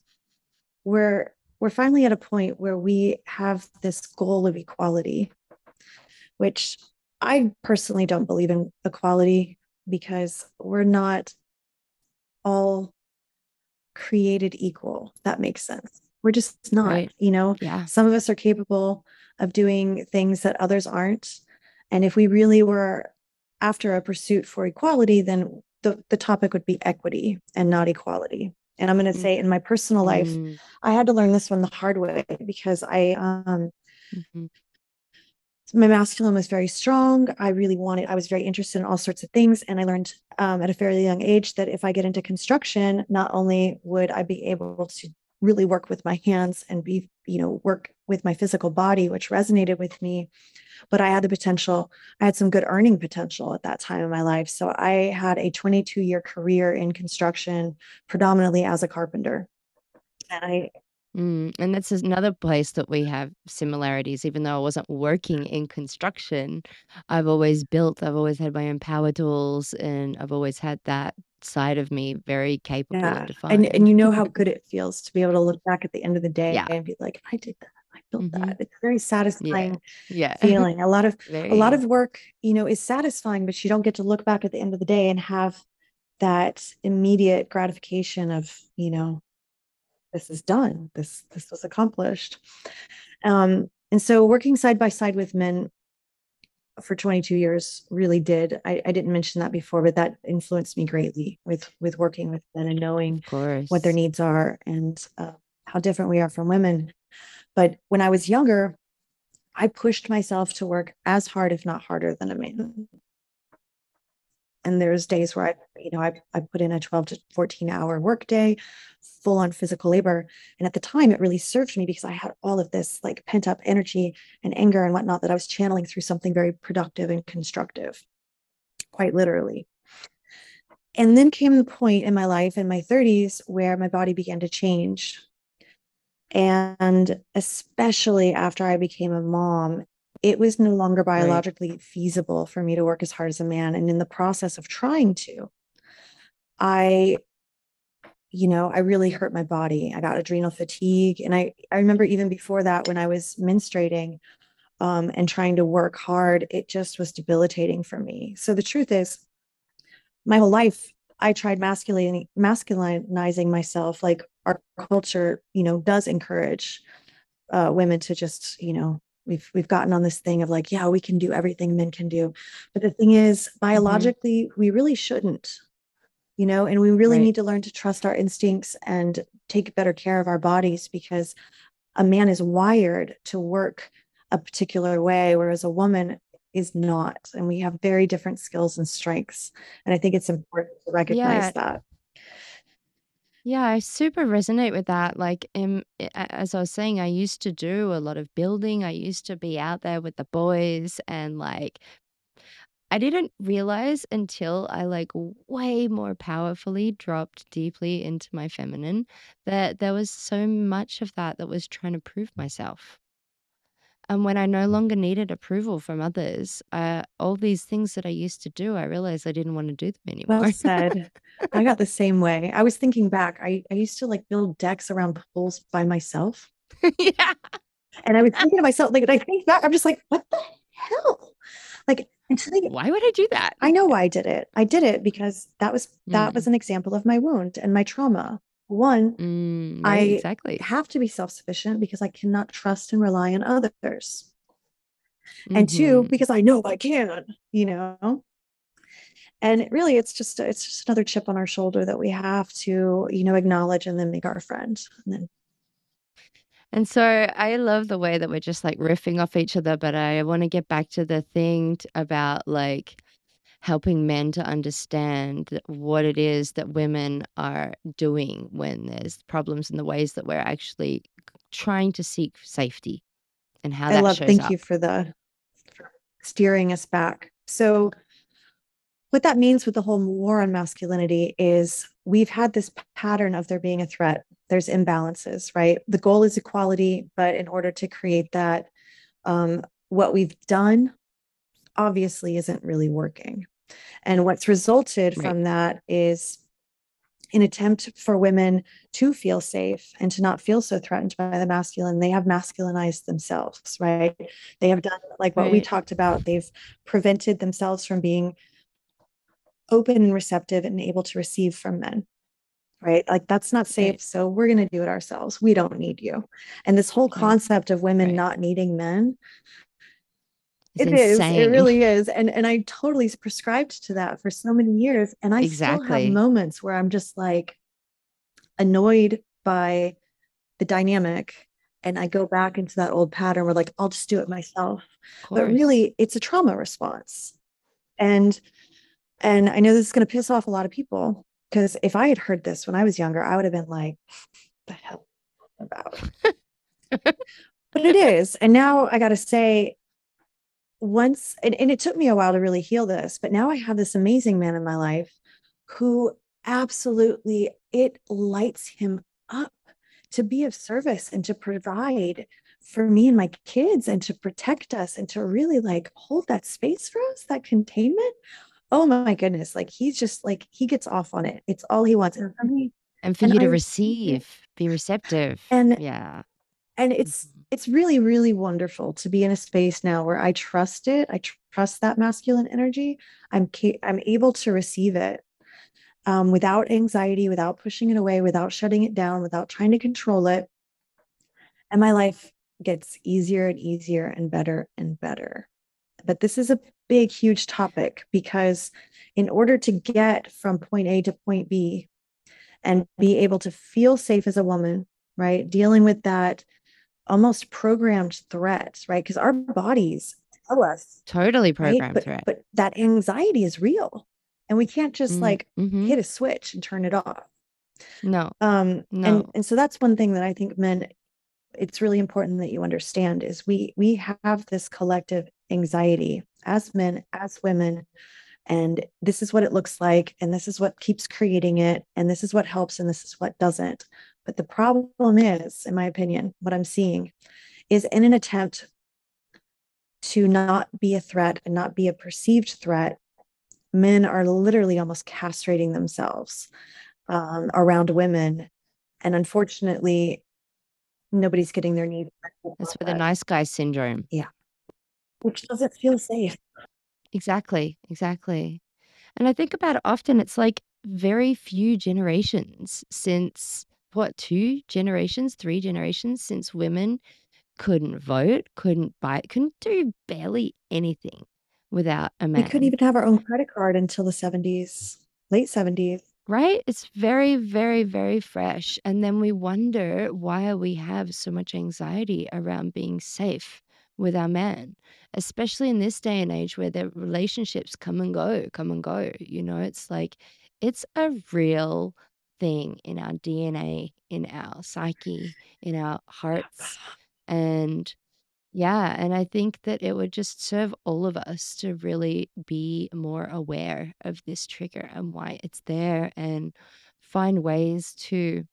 we're we're finally at a point where we have this goal of equality, which I personally don't believe in equality because we're not all created equal. That makes sense. We're just not, Right. you know. yeah Some of us are capable of doing things that others aren't. And if we really were after a pursuit for equality, then the, the topic would be equity and not equality. And I'm going to Mm. say in my personal life, Mm, I had to learn this one the hard way because I um mhm. My masculine was very strong. I really wanted, I was very interested in all sorts of things. And I learned um, at a fairly young age that if I get into construction, not only would I be able to really work with my hands and be, you know, work with my physical body, which resonated with me, but I had the potential, I had some good earning potential at that time in my life. So I had a 22 year career in construction, predominantly as a carpenter. And I, Mm, and that's another place that we have similarities. Even though I wasn't working in construction, I've always built, I've always had my own power tools, and I've always had that side of me very capable yeah. and And, defined. and you know how good it feels to be able to look back at the end of the day Yeah. and be like, I did that. I built Mhm. that. It's a very satisfying yeah. feeling. A lot of a lot of work, you know, is satisfying, but you don't get to look back at the end of the day and have that immediate gratification of, you know, this is done. This this was accomplished. Um, and so working side by side with men for 22 years really did. I, I didn't mention that before, but that influenced me greatly with with working with men and knowing what their needs are and uh, how different we are from women. But when I was younger, I pushed myself to work as hard, if not harder, than a man. And there's days where I, you know, I, I put in a 12 to 14 hour workday, full on physical labor. And at the time, it really served me because I had all of this like pent up energy and anger and whatnot that I was channeling through something very productive and constructive, quite literally. And then came the point in my life in my 30s where my body began to change. And especially after I became a mom, it was no longer Right. biologically feasible for me to work as hard as a man. And in the process of trying to, I, you know, I really hurt my body. I got adrenal fatigue. And I, I remember even before that, when I was menstruating um, and trying to work hard, it just was debilitating for me. So the truth is, my whole life, I tried masculine, masculinizing myself. Like our culture, you know, does encourage uh, women to just, you know, We've we've gotten on this thing of like, yeah, we can do everything men can do. But the thing is, hmm biologically, we really shouldn't, you know, and we really Right. need to learn to trust our instincts and take better care of our bodies because a man is wired to work a particular way, whereas a woman is not. And we have very different skills and strengths. And I think it's important to recognize Yeah. that. Yeah, I super resonate with that. Like, as I was saying, I used to do a lot of building. I used to be out there with the boys, and like, I didn't realize until I like way more powerfully dropped deeply into my feminine that there was so much of that that was trying to prove myself. And when I no longer needed approval from others, uh, all these things that I used to do, I realized I didn't want to do them anymore. Well said. I got the same way. I was thinking back. I, I used to like build decks around pools by myself. yeah. And I was thinking to myself, like, I think back, I'm just like, what the hell? Like, think, Why would I do that? I know why I did it. I did it because that was that Mm. was an example of my wound and my trauma. One, Mm, I exactly. have to be self-sufficient because I cannot trust and rely on others. And two, Mhm. because I know I can, you know. And really it's just it's just another chip on our shoulder that we have to, you know, acknowledge and then make our friend. And then And so I love the way that we're just like riffing off each other, but I want to get back to the thing t- about like helping men to understand what it is that women are doing when there's problems in the ways that we're actually trying to seek safety and how I that I love shows thank up. you for the for steering us back. So what that means with the whole war on masculinity is we've had this pattern of there being a threat. There's imbalances, right? The goal is equality, but in order to create that, um, what we've done obviously isn't really working. And what's resulted Right. from that is an attempt for women to feel safe and to not feel so threatened by the masculine. They have masculinized themselves, right? They have done like what we talked about. They've prevented themselves from being open and receptive and able to receive from men, right? Like that's not safe. Right. So we're going to do it ourselves. We don't need you. And this whole concept of women Right. not needing men It's it is. It really is. And and I totally prescribed to that for so many years. And I still have moments where I'm just like annoyed by the dynamic. And I go back into that old pattern where like I'll just do it myself. But really it's a trauma response. And and I know this is gonna piss off a lot of people because if I had heard this when I was younger, I would have been like, the hell about. But it is. And now I gotta say, once and, and it took me a while to really heal this but now i have this amazing man in my life who absolutely it lights him up to be of service and to provide for me and my kids and to protect us and to really like hold that space for us that containment oh my goodness like he's just like he gets off on it it's all he wants and for me And for and you I to receive receive, be receptive. and Yeah. And it's Mhm. it's really really wonderful to be in a space now where i trust it i tr- trust that masculine energy. I'm ca- i'm able to receive it um, without anxiety without pushing it away without shutting it down without trying to control it. And my life gets easier and easier and better and better. But this is a big huge topic because in order to get from point a to point b and be able to feel safe as a woman right dealing with that almost programmed threat, right? Because our bodies tell us, Totally right? programmed But threat. but that anxiety is real. And we can't just Mm, like mhm. hit a switch and turn it off. No. Um and and so that's one thing that I think men it's really important that you understand is we we have this collective anxiety as men, as women, and this is what it looks like and this is what keeps creating it and this is what helps and this is what doesn't. But the problem is, in my opinion, what I'm seeing is in an attempt to not be a threat and not be a perceived threat, men are literally almost castrating themselves um, around women. And unfortunately, nobody's getting their needs That's where the nice guy syndrome. Yeah. Which doesn't feel safe. Exactly. Exactly. And I think about it often, it's like very few generations since what, two generations, three generations since women couldn't vote, couldn't buy, couldn't do barely anything without a man We couldn't even have our own credit card until the 70s, late 70s. Right? It's very, very, very fresh. And then we wonder why we have so much anxiety around being safe with our man, especially in this day and age where the relationships come and go, come and go. You know, it's like it's a real thing in our DNA, in our psyche, in our hearts. And yeah, and I think that it would just serve all of us to really be more aware of this trigger and why it's there and find ways to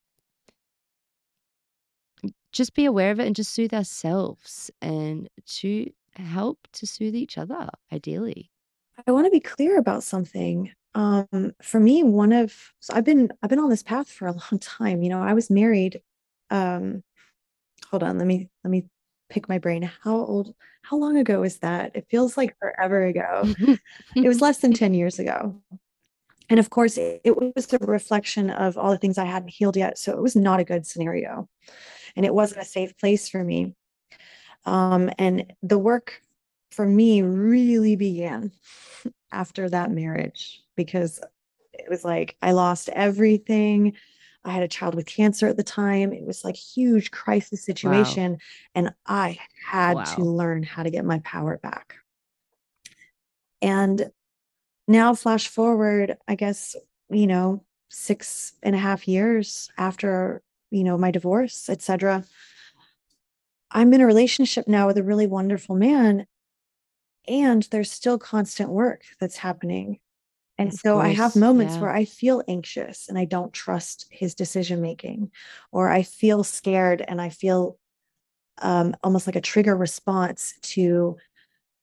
just be aware of it and just soothe ourselves and to help to soothe each other, ideally. I want to be clear about something. Um, for me, one of so I've been I've been on this path for a long time. You know, I was married. Um, hold on, let me let me pick my brain. How old, how long ago was that? It feels like forever ago. it was less than 10 years ago. And of course, it, it was a reflection of all the things I hadn't healed yet. So it was not a good scenario. And it wasn't a safe place for me. Um, and the work for me really began after that marriage because it was like I lost everything. I had a child with cancer at the time. It was like huge crisis situation. Wow. And I had wow. to learn how to get my power back. And now, flash forward, I guess, you know, six and a half years after, you know, my divorce, etc. I'm in a relationship now with a really wonderful man. And there's still constant work that's happening and of so course, I have moments yeah. where I feel anxious and I don't trust his decision making, or I feel scared and I feel um, almost like a trigger response to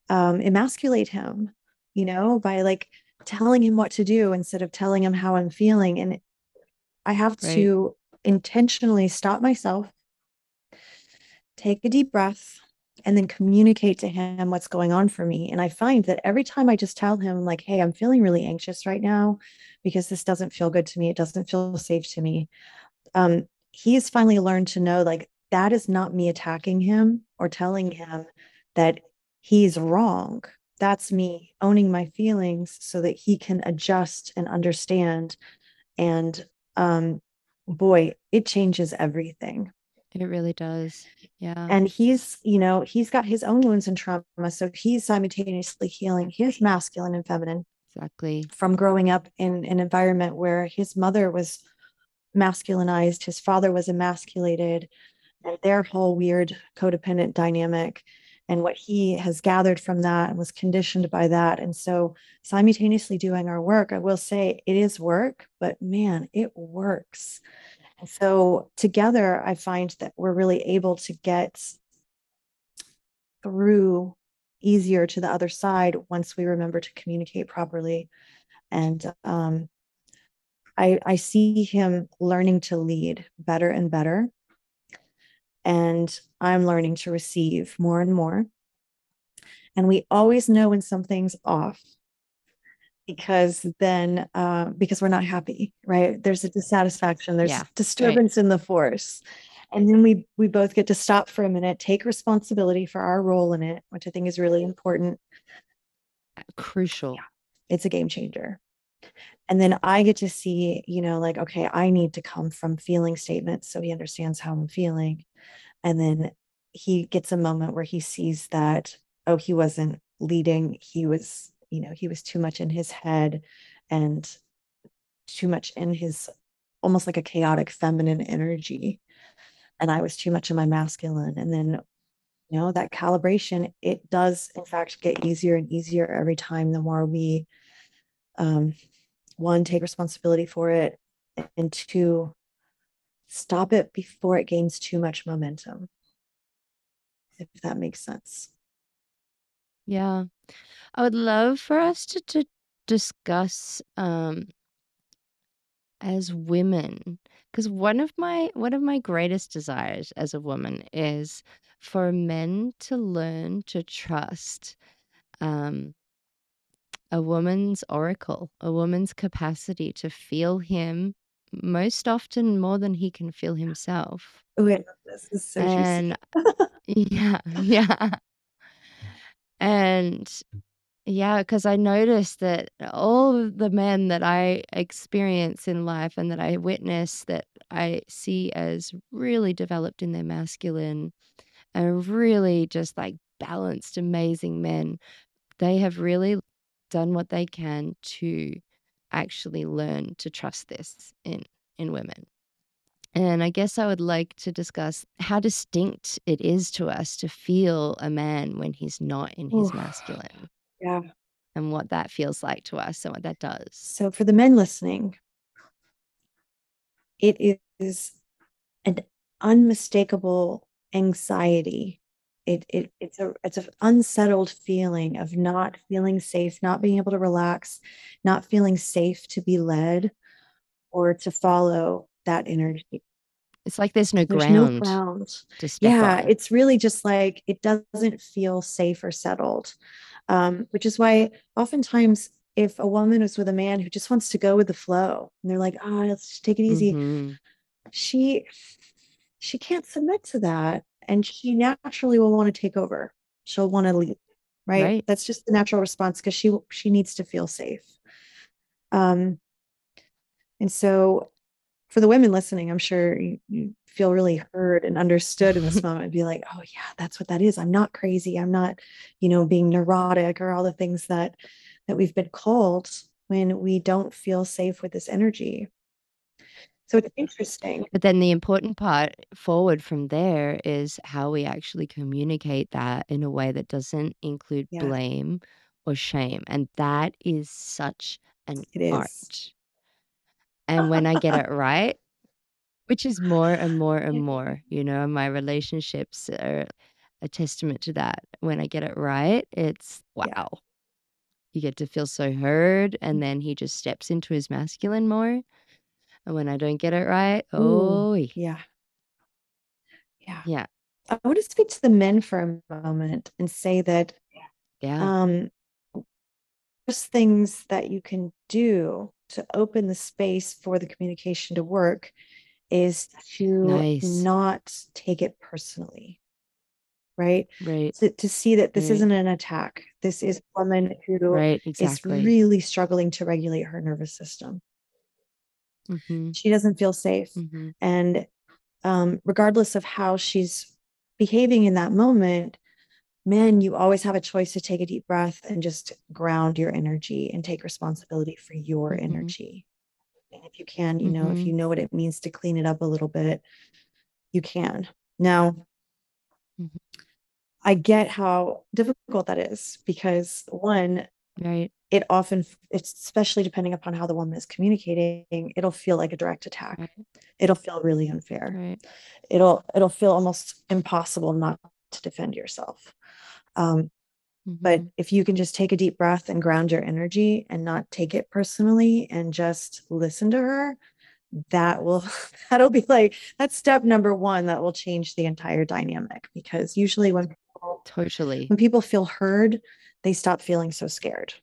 um, emasculate him, you know, by like telling him what to do instead of telling him how I'm feeling. And I have right. to intentionally stop myself, take a deep breath, and then communicate to him what's going on for me. And I find that every time I just tell him, like, hey, I'm feeling really anxious right now because this doesn't feel good to me, it doesn't feel safe to me. Um, he has finally learned to know, like, that is not me attacking him or telling him that he's wrong. That's me owning my feelings so that he can adjust and understand. And um, boy, it changes everything. It really does. Yeah. And he's, you know, he's got his own wounds and trauma. So he's simultaneously healing his masculine and feminine. Exactly. From growing up in an environment where his mother was masculinized, his father was emasculated, and their whole weird codependent dynamic and what he has gathered from that and was conditioned by that. And so, simultaneously doing our work, I will say it is work, but man, it works. So together, I find that we're really able to get through easier to the other side once we remember to communicate properly. And um, I, I see him learning to lead better and better. And I'm learning to receive more and more. And we always know when something's off because then uh, because we're not happy right? There's a dissatisfaction there's yeah, disturbance right. in the force. And then we we both get to stop for a minute take responsibility for our role in it which i think is really important. Crucial. Yeah, it's a game changer. And then i get to see you know like okay i need to come from feeling statements so he understands how i'm feeling. And then he gets a moment where he sees that oh he wasn't leading he was you know he was too much in his head and too much in his almost like a chaotic feminine energy and i was too much in my masculine and then you know that calibration it does in fact get easier and easier every time the more we um one take responsibility for it and two stop it before it gains too much momentum if that makes sense yeah I would love for us to, to discuss um, as women because one of my one of my greatest desires as a woman is for men to learn to trust um, a woman's oracle, a woman's capacity to feel him most often more than he can feel himself. Oh, I love this. This is so. And yeah, yeah. And yeah, because I noticed that all of the men that I experience in life and that I witness that I see as really developed in their masculine and really just like balanced, amazing men, they have really done what they can to actually learn to trust this in in women. And I guess I would like to discuss how distinct it is to us to feel a man when he's not in his Ooh, masculine yeah. and what that feels like to us and what that does. So for the men listening, it is an unmistakable anxiety. It, it it's a it's an unsettled feeling of not feeling safe, not being able to relax, not feeling safe to be led or to follow that energy. It's like there's no There's no ground ground. to step Yeah, on. it's really just like it doesn't feel safe or settled. Um, which is why oftentimes if a woman is with a man who just wants to go with the flow and they're like, oh, let's just take it easy, Mhm. she she can't submit to that and she naturally will want to take over. She'll want to lead, right? Right. That's just the natural response because she she needs to feel safe. Um, and so for the women listening, I'm sure you, you feel really heard and understood in this moment. Be like, oh yeah, that's what that is. I'm not crazy. I'm not, you know, being neurotic or all the things that that we've been called when we don't feel safe with this energy. So it's interesting. But then the important part forward from there is how we actually communicate that in a way that doesn't include Yeah. blame or shame. And that is such an It is. And when I get it right, which is more and more and more, you know, my relationships are a testament to that. When I get it right, it's Yeah. wow. You get to feel so heard, and then he just steps into his masculine more. And when I don't get it right, Ooh, oh, yeah. Yeah. yeah, I want to speak to the men for a moment and say that yeah, um there's things that you can do to open the space for the communication to work is to nice, not take it personally, right? right, To, to see that this right, isn't an attack. This is a woman who right, is really struggling to regulate her nervous system. Mm-hmm, She doesn't feel safe. mm-hmm, And um, regardless of how she's behaving in that moment, men, you always have a choice to take a deep breath and just ground your energy and take responsibility for your mm-hmm, energy. And if you can, you know, if mm-hmm, you know what it means to clean it up a little bit, you can. Now, Mhm. I get how difficult that is because one, right, it often, it's especially depending upon how the woman is communicating, it'll feel like a direct attack. right, It'll feel really unfair. right, It'll it'll feel almost impossible not to defend yourself. Um, but mm-hmm, if you can just take a deep breath and ground your energy and not take it personally and just listen to her, that will that'll be like that's step number one that will change the entire dynamic because usually when people totally, when people feel heard, they stop feeling so scared.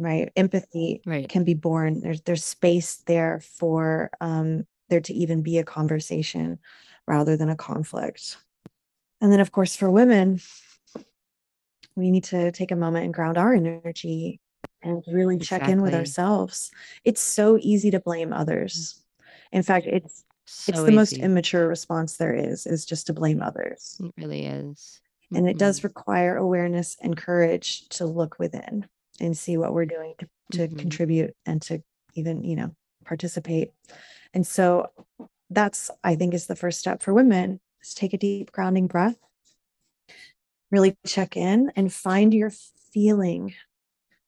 Right? Empathy right, can be born. There's there's space there for um there to even be a conversation rather than a conflict. And then of course for women, we need to take a moment and ground our energy and really check in with ourselves. It's so easy to blame others. In fact, it's it's So the most immature response there is is just to blame others. It really is. And it does Mm-hmm, require awareness and courage to look within and see what we're doing to, to mm-hmm, contribute and to even, you know, participate. And so that's I think is the first step for women is take a deep grounding breath really check in and find your feeling.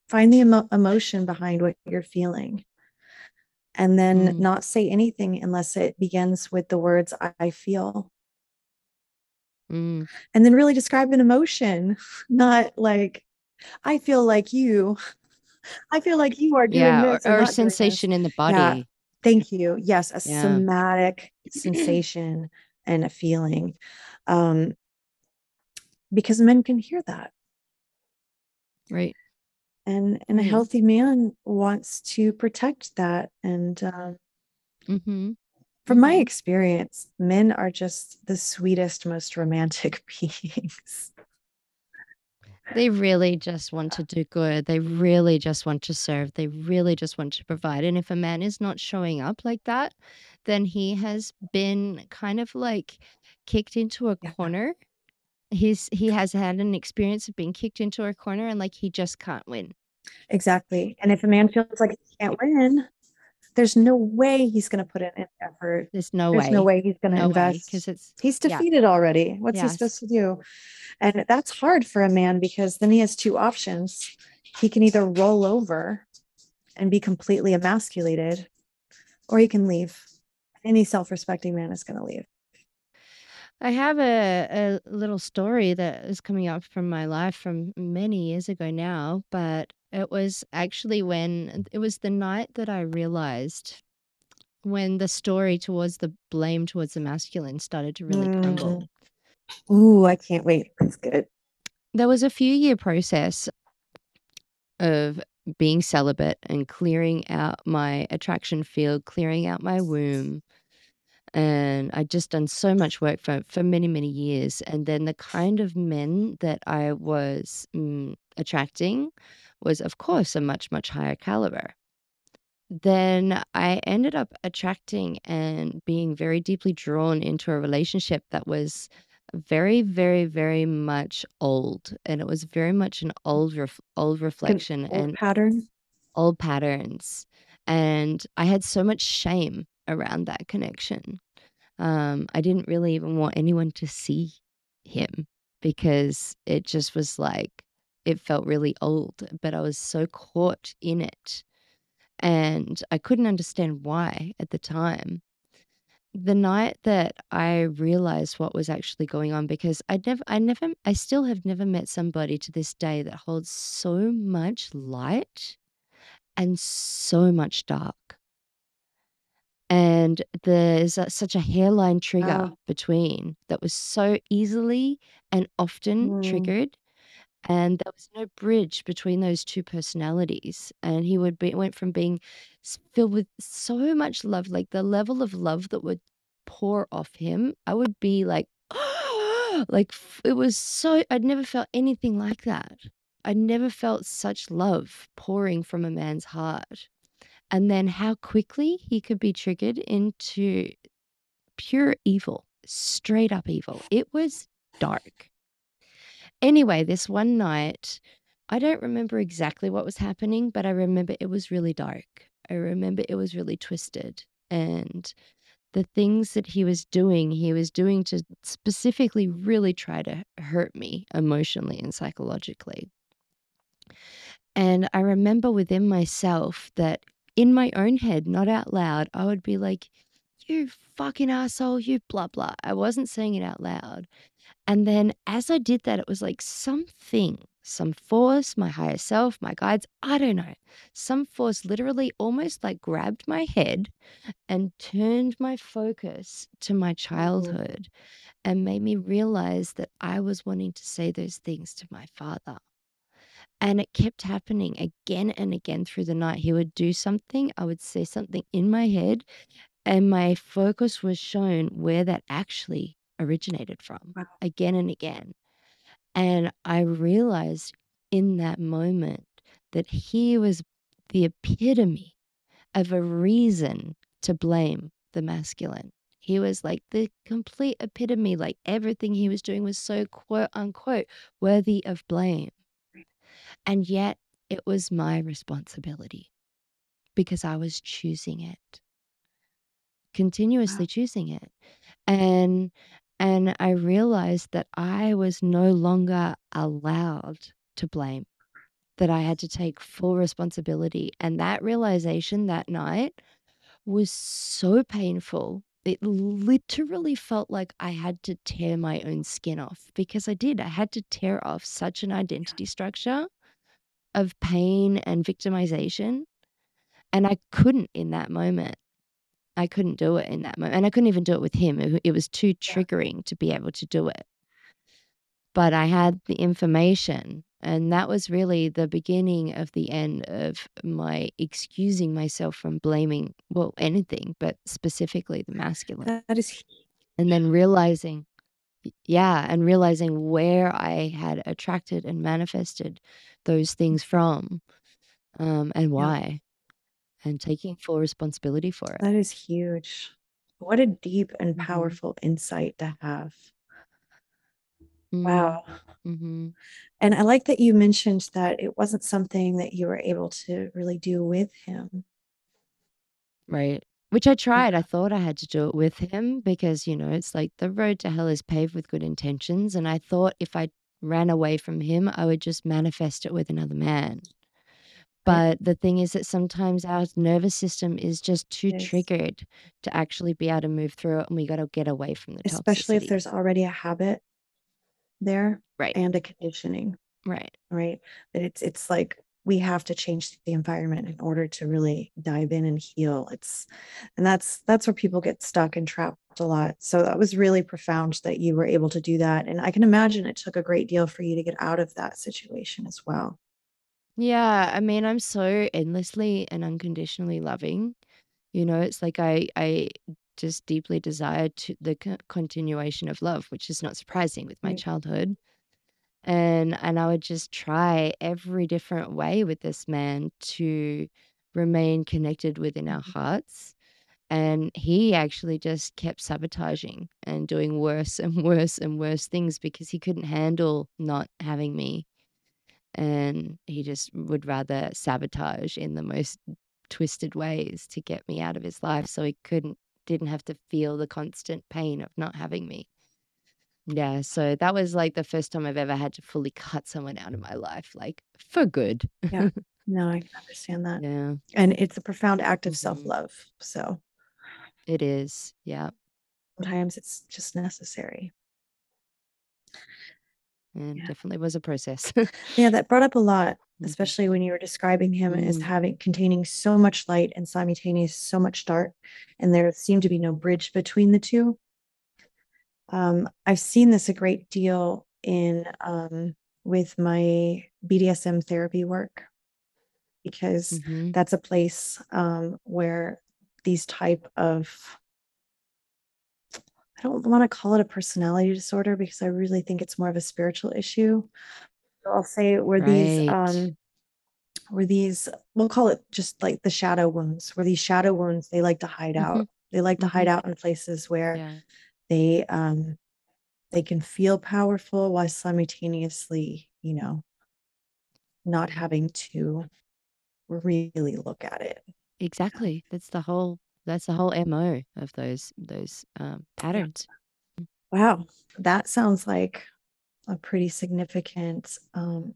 Find the emo- emotion behind what you're feeling. And then mm, not say anything unless it begins with the words i, feel. Mm, and then really describe an emotion not like i feel like you. I feel like you are doing yeah, this or a sensation in the yeah. body. thank you. Yes a Yeah, somatic sensation and a feeling. Um because men can hear that right, and and a healthy man wants to protect that and um, Mm-hmm. From my Mhm. experience, men are just the sweetest, most romantic beings. They really just want to do good. They really just want to serve. They really just want to provide. And if a man is not showing up like that, then he has been kind of like kicked into a Yeah. corner. He's he has had an experience of being kicked into a corner and like he just can't win. Exactly. And if a man feels like he can't win, there's no way he's going to put in an effort. There's no There's way. no way he's going to No invest. because it's He's yeah. defeated already. What's he supposed to do? And that's hard for a man because then he has two options. He can either roll over and be completely emasculated, or he can leave. Any self respecting man is going to leave. I have a, a little story that is coming up from my life from many years ago now, but it was actually when it was the night that I realized when the story towards the blame towards the masculine started to really Mm. crumble. Ooh, I can't wait. That's good. There was a few year process of being celibate and clearing out my attraction field, clearing out my womb. And I'd just done so much work for, for many, many years. And then the kind of men that I was mm, attracting was, of course, a much, much higher caliber. Then I ended up attracting and being very deeply drawn into a relationship that was very, very, very much old. And it was very much an old, ref- old reflection old and pattern. old patterns. And I had so much shame around that connection. Um, I didn't really even want anyone to see him because it just was like, it felt really old, but I was so caught in it. And I couldn't understand why at the time. The night that I realized what was actually going on, because I never, I never, I still have never met somebody to this day that holds so much light and so much dark. And there's such a hairline trigger Wow. between that was so easily and often Mm. triggered. And there was no bridge between those two personalities. And he would be went from being filled with so much love, like the level of love that would pour off him. I would be like, like it was so. I'd never felt anything like that. I'd never felt such love pouring from a man's heart. And then how quickly he could be triggered into pure evil, straight up evil. It was dark. Anyway, this one night, I don't remember exactly what was happening, but I remember it was really dark. I remember it was really twisted. And the things that he was doing, he was doing to specifically really try to hurt me emotionally and psychologically. And I remember within myself that in my own head, not out loud, I would be like, you fucking asshole, you blah, blah. I wasn't saying it out loud. And then as I did that, it was like something, some force, my higher self, my guides, I don't know, some force literally almost like grabbed my head and turned my focus to my mm-hmm. childhood and made me realize that I was wanting to say those things to my father. And it kept happening again and again through the night. He would do something, I would say something in my head, and my focus was shown where that actually originated from Wow. again and again. And I realized in that moment that he was the epitome of a reason to blame the masculine. He was like the complete epitome, like everything he was doing was so quote unquote worthy of blame. And yet it was my responsibility because I was choosing it, continuously Wow. choosing it. And and I realized that I was no longer allowed to blame, that I had to take full responsibility. And that realization that night was so painful. It literally felt like I had to tear my own skin off because I did. I had to tear off such an identity structure of pain and victimization. And I couldn't in that moment. I couldn't do it in that moment. And I couldn't even do it with him. It, it was too triggering to be able to do it. But I had the information And that was really the beginning of the end of my excusing myself from blaming, well, anything, but specifically the masculine. That is And then realizing, yeah, and realizing where I had attracted and manifested those things from um, and yeah, why, and taking full responsibility for it. that is huge. What a deep and hmm powerful insight to have. Mm, Wow. hmm And I like that you mentioned that it wasn't something that you were able to really do with him. Right. Which I tried. I thought I had to do it with him because, you know, it's like the road to hell is paved with good intentions. And I thought if I ran away from him, I would just manifest it with another man. But the thing is that sometimes our nervous system is just too is. triggered to actually be able to move through it. And we got to get away from the Especially if there's already a habit there Right. and a conditioning, Right. right? That it's it's like we have to change the environment in order to really dive in and heal. It's and that's that's where people get stuck and trapped a lot. So that was really profound that you were able to do that. And I can imagine it took a great deal for you to get out of that situation as well. Yeah. I mean, I'm so endlessly and unconditionally loving. You know, it's like I I just deeply desired to the continuation of love, which is not surprising with my Right. childhood. And and I would just try every different way with this man to remain connected within our Mhm. hearts. And he actually just kept sabotaging and doing worse and worse and worse things because he couldn't handle not having me. And he just would rather sabotage in the most twisted ways to get me out of his life so he couldn't didn't have to feel the constant pain of not having me. Yeah, so that was like the first time I've ever had to fully cut someone out of my life, like for good. Yeah. No, I can understand that. Yeah. And it's a profound act of hmm self-love. So It is. Yeah. sometimes it's just necessary. And Yeah. definitely was a process. Yeah, that brought up a lot, Mhm. especially when you were describing him as Mm, having containing so much light and simultaneous so much dark, and there seemed to be no bridge between the two. Um, I've seen this a great deal in um, with my BDSM therapy work because mhm. that's a place um, where these type of I don't want to call it a personality disorder because I really think it's more of a spiritual issue. So I'll say where these Right. um where these we'll call it just like the shadow wounds, where these shadow wounds they like to hide Mhm. out. They like to hide Mhm. out in places where Yeah. They um they can feel powerful while simultaneously, you know, not having to really look at it. Exactly. That's the whole that's the whole MO of those those um patterns. Wow. That sounds like a pretty significant um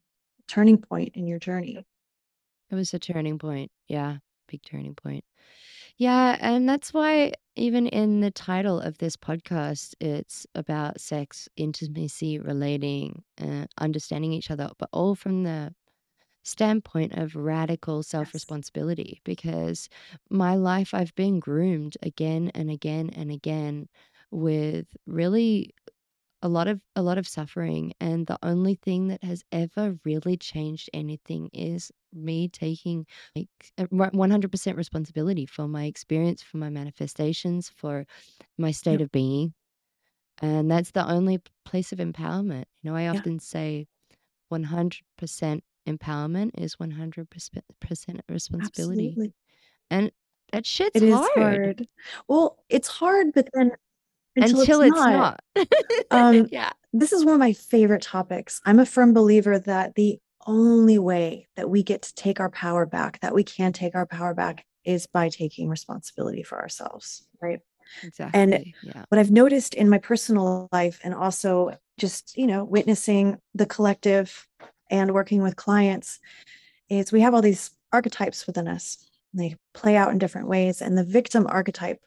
turning point in your journey. It was a turning point. Yeah, big turning point. Yeah, and that's why even in the title of this podcast, it's about sex, intimacy, relating, uh, understanding each other, but all from the standpoint of radical self responsibility. Because my life, I've been groomed again and again and again with really a lot of a lot of suffering and the only thing that has ever really changed anything is me taking like uh, 100% responsibility for my experience for my manifestations for my state of being and that's the only place of empowerment you know i Yeah. often say 100% empowerment is 100% responsibility Absolutely. and that shit's It is hard hard. Well, it's hard, but then until it's it's not. not Um, yeah this is one of my favorite topics. I'm a firm believer that the only way that we get to take our power back, that we can take our power back, is by taking responsibility for ourselves, right? And exactly yeah what I've noticed in my personal life and also just, you know, witnessing the collective and working with clients is we have all these archetypes within us. They play out in different ways. And the victim archetype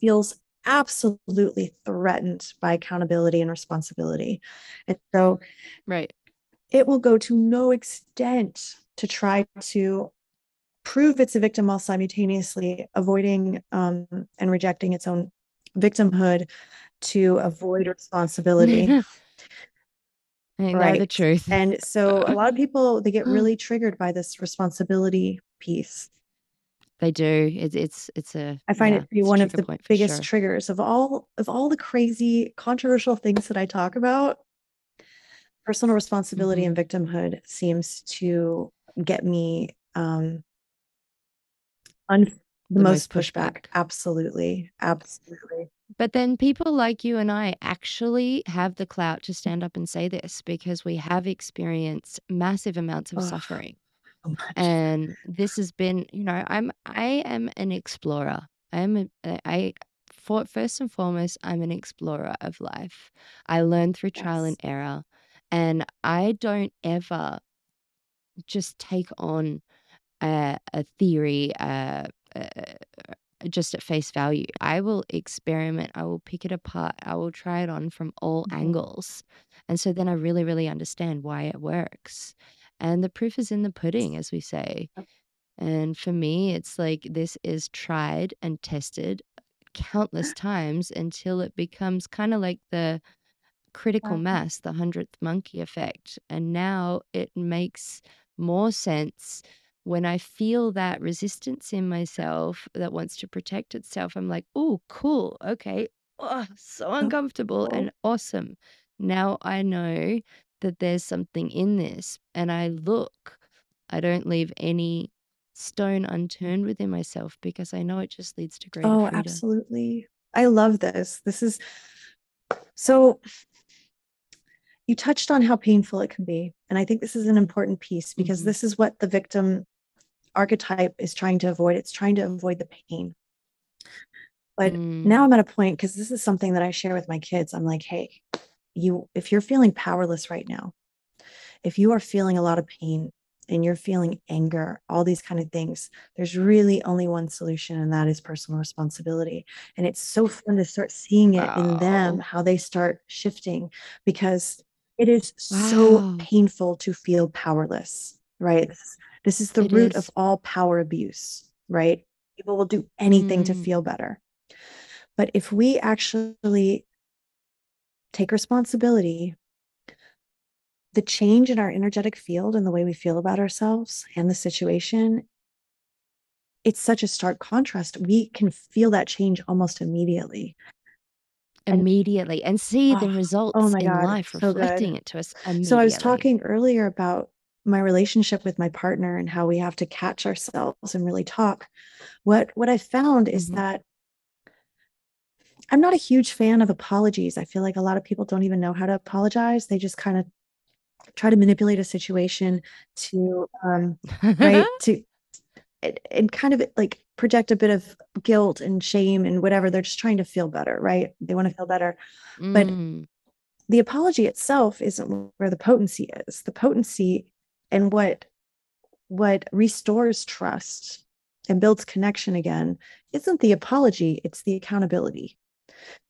feels absolutely threatened by accountability and responsibility. And so right it will go to no extent to try to prove it's a victim while simultaneously avoiding um, and rejecting its own victimhood to avoid responsibility. I know the truth. And so a lot of people they get Mm. really triggered by this responsibility piece. They do. It's it's it's a I find yeah, it to be one of the biggest sure. triggers of all of all the crazy controversial things that I talk about. Personal responsibility Mhm. and victimhood seems to get me um un- the, The most most pushback. pushback. Absolutely. Absolutely. But then people like you and I actually have the clout to stand up and say this because we have experienced massive amounts of Oh, suffering. so. And this has been, you know, I'm I am an explorer. I am a, a- I for first and foremost, I'm an explorer of life. I learn through trial and error, and I don't ever just take on a, a theory uh, uh, just at face value. I will experiment. I will pick it apart. I will try it on from all Mhm. angles. And so then I really, really understand why it works. And the proof is in the pudding, as we say. And for me, it's like this is tried and tested countless times until it becomes kind of like the critical Wow. mass, the hundredth monkey effect. And now it makes more sense when I feel that resistance in myself that wants to protect itself. I'm like, oh, cool. Okay. Oh, so Oh, uncomfortable and awesome. Now I know that there's something in this. And I look, I don't leave any stone unturned within myself because I know it just leads to greater Oh, freedom. absolutely. I love this. This is so you touched on how painful it can be. And I think this is an important piece because Mhm. this is what the victim archetype is trying to avoid. It's trying to avoid the pain. But Mm, now I'm at a point because this is something that I share with my kids. I'm like, hey, you if you're feeling powerless right now, if you are feeling a lot of pain and you're feeling anger, all these kind of things, there's really only one solution, and that is personal responsibility. And it's so fun to start seeing it in them, how they start shifting because it is so painful to feel powerless, right? This is, this is the It root of all power abuse, right? People will do anything to Mm, feel better. But if we actually take responsibility, the change in our energetic field and the way we feel about ourselves and the situation, it's such a stark contrast. We can feel that change almost immediately. Immediately and see the oh, oh results my in God, life so reflecting good. it to us So I was talking earlier about my relationship with my partner and how we have to catch ourselves and really talk. What what I found is Mhm. that I'm not a huge fan of apologies. I feel like a lot of people don't even know how to apologize. They just kind of try to manipulate a situation to um right to and, and kind of like project a bit of guilt and shame and whatever. They're just trying to feel better, right? They want to feel better. But Mm, the apology itself isn't where the potency is. The potency and what what restores trust and builds connection again isn't the apology, it's the accountability.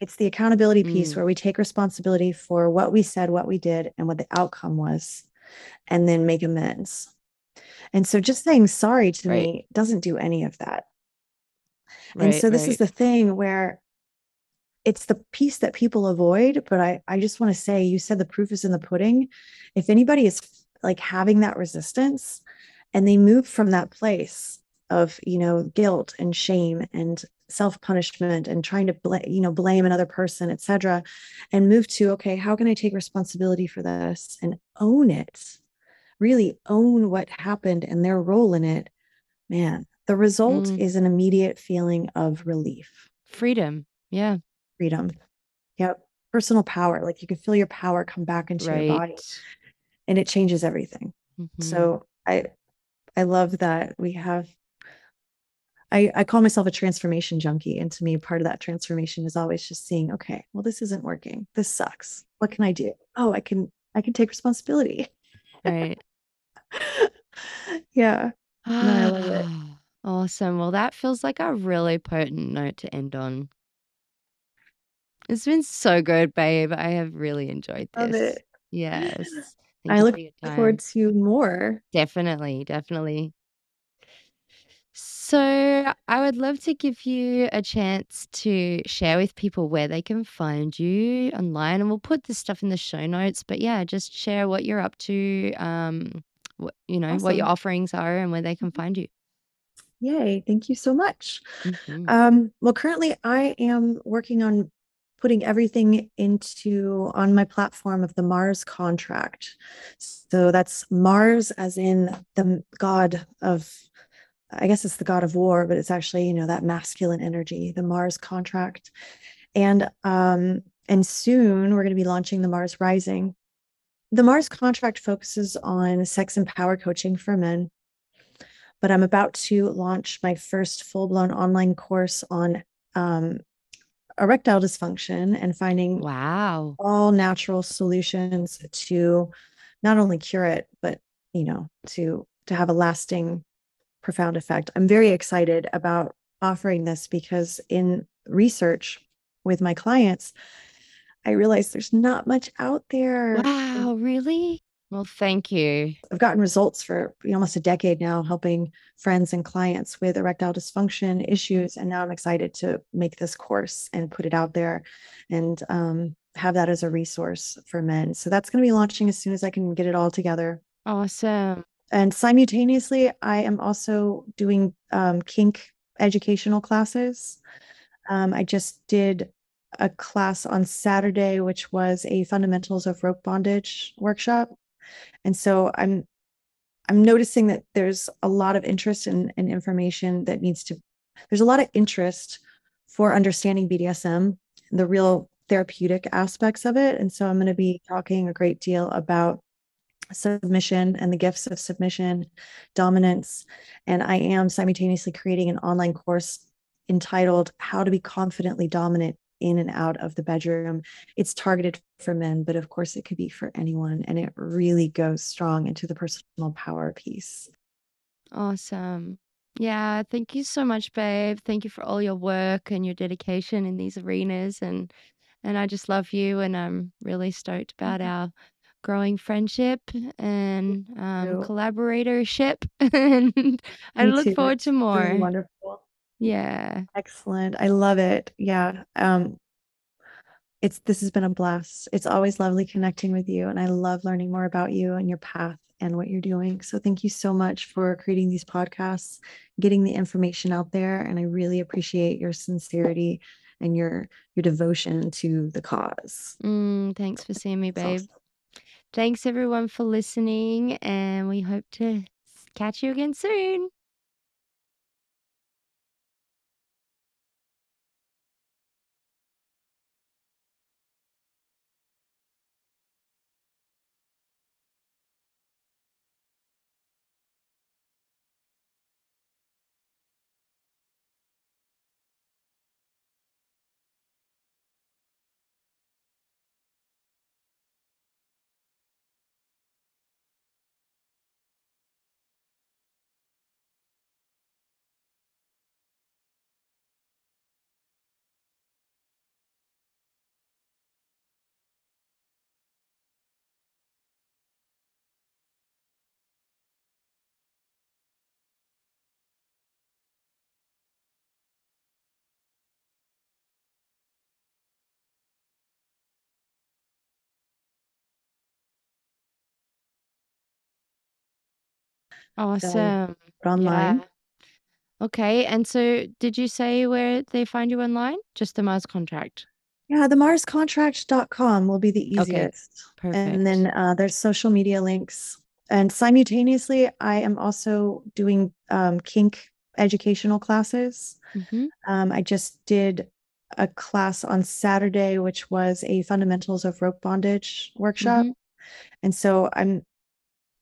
It's the accountability piece mm, where we take responsibility for what we said, what we did, and what the outcome was, and then make amends. And so just saying sorry to right, me doesn't do any of that. And so this is the thing where it's the piece that people avoid, but I, I just want to say you said the proof is in the pudding. If anybody is like having that resistance and they move from that place of, you know, guilt and shame and self-punishment and trying to bl- you know blame another person etc and move to okay how can i take responsibility for this and own it really own what happened and their role in it man the result Mm, is an immediate feeling of relief freedom. Yeah, freedom yep personal power like you can feel your power come back into your body and it changes everything hmm so i i love that we have I, I call myself a transformation junkie. And to me, part of that transformation is always just seeing, okay, well, this isn't working. This sucks. What can I do? Oh, I can I can take responsibility. Right. yeah. No, I love it. Awesome. Well, that feels like a really potent note to end on. It's been so good, babe. I have really enjoyed Love this. it. Yes. Thank I you look for your time. forward to more. Definitely, definitely. So, I would love to give you a chance to share with people where they can find you online, and we'll put this stuff in the show notes. But yeah, just share what you're up to, um, what you know, what your offerings are and where they can find you. Yay. Thank you so much. Mhm. Um, well, currently I am working on putting everything into on my platform of the Mars contract. So that's Mars as in the god of I guess it's the god of war, but it's actually, you know, that masculine energy, the Mars contract. And um and soon we're going to be launching the Mars Rising. The Mars contract focuses on sex and power coaching for men but I'm about to launch my first full blown online course on um, erectile dysfunction and finding Wow. all natural solutions to not only cure it, but you know, to to have a lasting, profound effect. I'm very excited about offering this because in research with my clients, I realize there's not much out there. Wow, really? Well, thank you. I've gotten results for almost a decade now, helping friends and clients with erectile dysfunction issues. And now I'm excited to make this course and put it out there and um, have that as a resource for men. So that's going to be launching as soon as I can get it all together. Awesome. And simultaneously, I am also doing um, kink educational classes. Um, I just did a class on Saturday, which was a fundamentals of rope bondage workshop. And so I'm I'm noticing that there's a lot of interest in, in information that needs to there's a lot of interest for understanding BDSM the real therapeutic aspects of it. And so I'm going to be talking a great deal about submission and the gifts of submission, dominance. And I am simultaneously creating an online course entitled How to Be Confidently Dominant in and out of the bedroom. It's targeted for men, but of course it could be for anyone. And it really goes strong into the personal power piece. Awesome. Yeah, thank you so much, babe. Thank you for all your work and your dedication in these arenas and and I just love you and I'm really stoked about our growing friendship and um, collaboratorship and I Me look too. forward to more. wonderful. Yeah. Excellent. I love it. Yeah. Um, it's this has been a blast. It's always lovely connecting with you, and I love learning more about you and your path and what you're doing. So thank you so much for creating these podcasts, getting the information out there, and I really appreciate your sincerity and your your devotion to the cause. Mm, thanks for seeing me, babe. awesome. Thanks everyone for listening and we hope to catch you again soon. Awesome. online. Yeah. Okay. And so did you say where they find you online? Just the Mars contract. Yeah, the marscontract.com will be the easiest. Okay. easiest. And then uh, there's social media links. And simultaneously, I am also doing um, kink educational classes. Mm-hmm. Um, I just did a class on Saturday, which was a fundamentals of rope bondage workshop. Mhm. And so I'm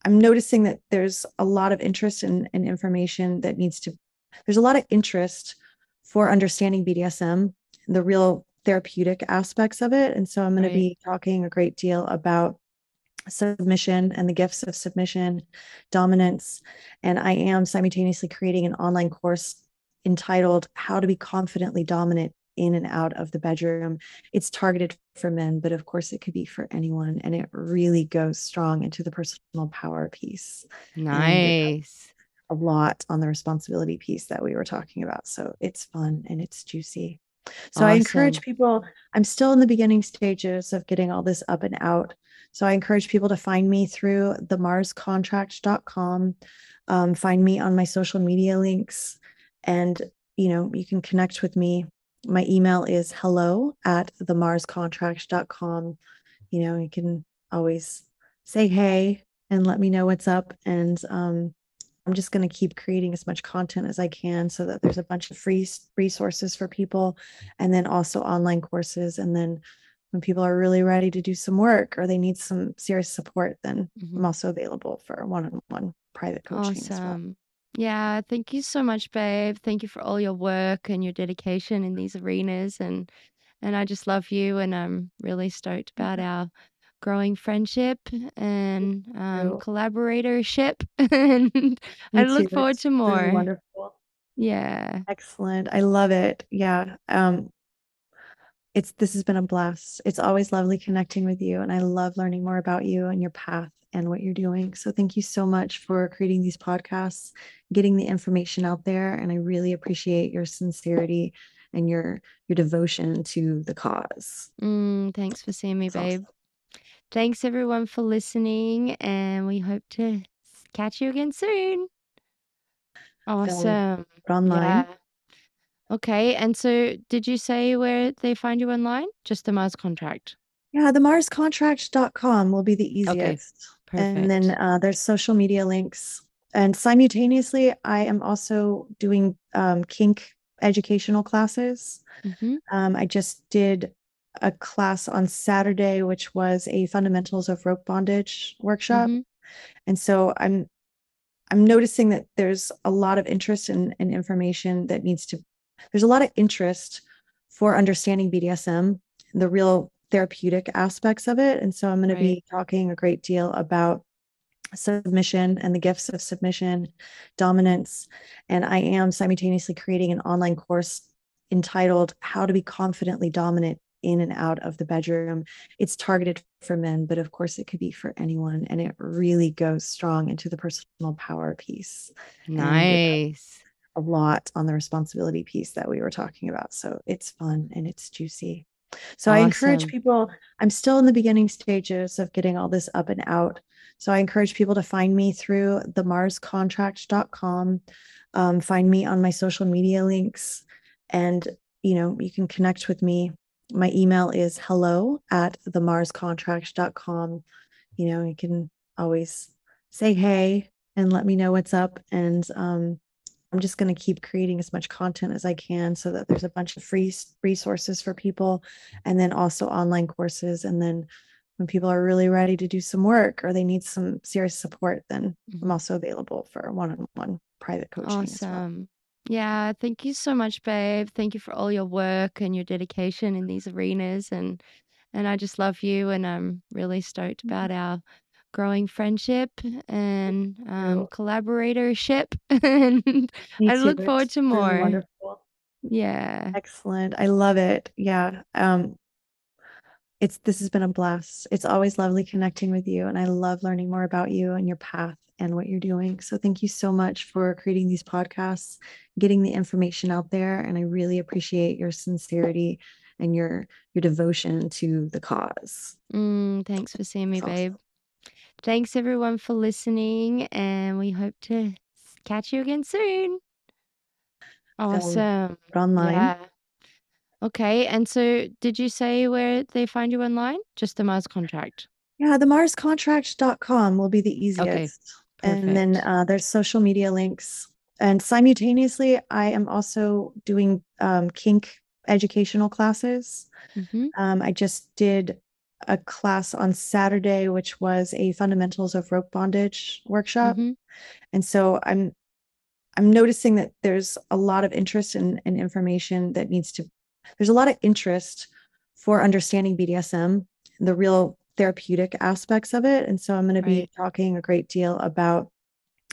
I'm noticing that there's a lot of interest in, in information that needs to there's a lot of interest for understanding BDSM the real therapeutic aspects of it. And so I'm going Right. to be talking a great deal about submission and the gifts of submission, dominance. And I am simultaneously creating an online course entitled How to Be Confidently Dominant in and out of the bedroom. It's targeted for men, but of course it could be for anyone. And it really goes strong into the personal power piece. Nice. a lot on the responsibility piece that we were talking about. So it's fun and it's juicy. So I encourage people, I'm still in the beginning stages of getting all this up and out. So I encourage people to find me through the marscontract.com, um, find me on my social media links, and you know, you can connect with me. My email is hello at the marscontract.com. You know, you can always say hey and let me know what's up. And um, I'm just going to keep creating as much content as I can so that there's a bunch of free resources for people and then also online courses. And then when people are really ready to do some work or they need some serious support, then Mhm. I'm also available for one on one private coaching as well. Yeah, thank you so much, babe. Thank you for all your work and your dedication in these arenas and and I just love you and I'm really stoked about our growing friendship and um, collaboratorship and Me I too. look forward It's to more. wonderful. Yeah. Excellent. I love it. Yeah. Um, it's this has been a blast. It's always lovely connecting with you, and I love learning more about you and your path and what you're doing. So thank you so much for creating these podcasts, getting the information out there, and I really appreciate your sincerity and your your devotion to the cause. Mm, thanks for seeing me, awesome. babe. Thanks everyone for listening and we hope to catch you again soon. Awesome. online. Yeah. Okay. And so did you say where they find you online? Just the Mars contract. Yeah, the marscontract.com will be the Okay. Easiest. And then uh, there's social media links. And simultaneously, I am also doing um, kink educational classes. Mm-hmm. Um, I just did a class on Saturday, which was a fundamentals of rope bondage workshop. Mm-hmm. And so I'm I'm noticing that there's a lot of interest in, in information that needs to there's a lot of interest for understanding BDSM, the real therapeutic aspects of it. And so I'm going to be talking a great deal about submission and the gifts of submission, dominance. And I am simultaneously creating an online course entitled How to Be Confidently Dominant in and Out of the Bedroom. It's targeted for men, but of course it could be for anyone. And it really goes strong into the personal power piece and it has Nice. a lot on the responsibility piece that we were talking about. So it's fun and it's juicy. So I encourage people, I'm still in the beginning stages of getting all this up and out. So I encourage people to find me through the marscontract.com, um, find me on my social media links, and you know, you can connect with me. My email is hello at the marscontract.com. You know, you can always say hey and let me know what's up. And um, I'm just going to keep creating as much content as I can so that there's a bunch of free resources for people and then also online courses. And then when people are really ready to do some work or they need some serious support, then I'm Mhm. also available for one on one private coaching as well. Awesome. Yeah, thank you so much, babe. Thank you for all your work and your dedication in these arenas and and I just love you and I'm really stoked about our growing friendship and um, collaboratorship and I too. look forward to more. wonderful. Yeah. Excellent. I love it. Yeah. Um, it's this has been a blast. It's always lovely connecting with you, and I love learning more about you and your path and what you're doing. So thank you so much for creating these podcasts, getting the information out there, and I really appreciate your sincerity and your your devotion to the cause. Mm, thanks for seeing me, awesome. babe. Thanks everyone for listening and we hope to catch you again soon. Awesome. online. Yeah. Okay. And so did you say where they find you online? Just the Mars contract. Yeah, the marscontract.com will be the Okay. easiest. And then uh, there's social media links. And simultaneously, I am also doing um, kink educational classes. Mm-hmm. Um, I just did a class on Saturday, which was a fundamentals of rope bondage workshop. Mm-hmm. And so I'm I'm noticing that there's a lot of interest in, in information that needs to there's a lot of interest for understanding BDSM, the real therapeutic aspects of it. And so I'm going to be Right. talking a great deal about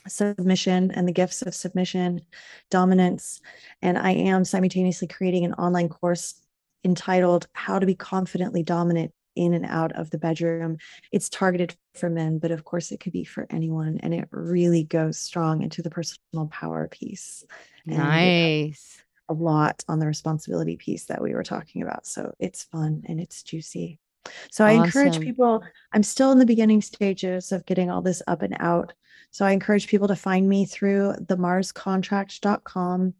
submission and the gifts of submission, dominance. And I am simultaneously creating an online course entitled How to Be Confidently Dominant in and out of the bedroom. It's targeted for men, but of course it could be for anyone. And it really goes strong into the personal power piece. And Nice. a lot on the responsibility piece that we were talking about. So it's fun and it's juicy. So I encourage people, I'm still in the beginning stages of getting all this up and out. So I encourage people to find me through the marscontract.com,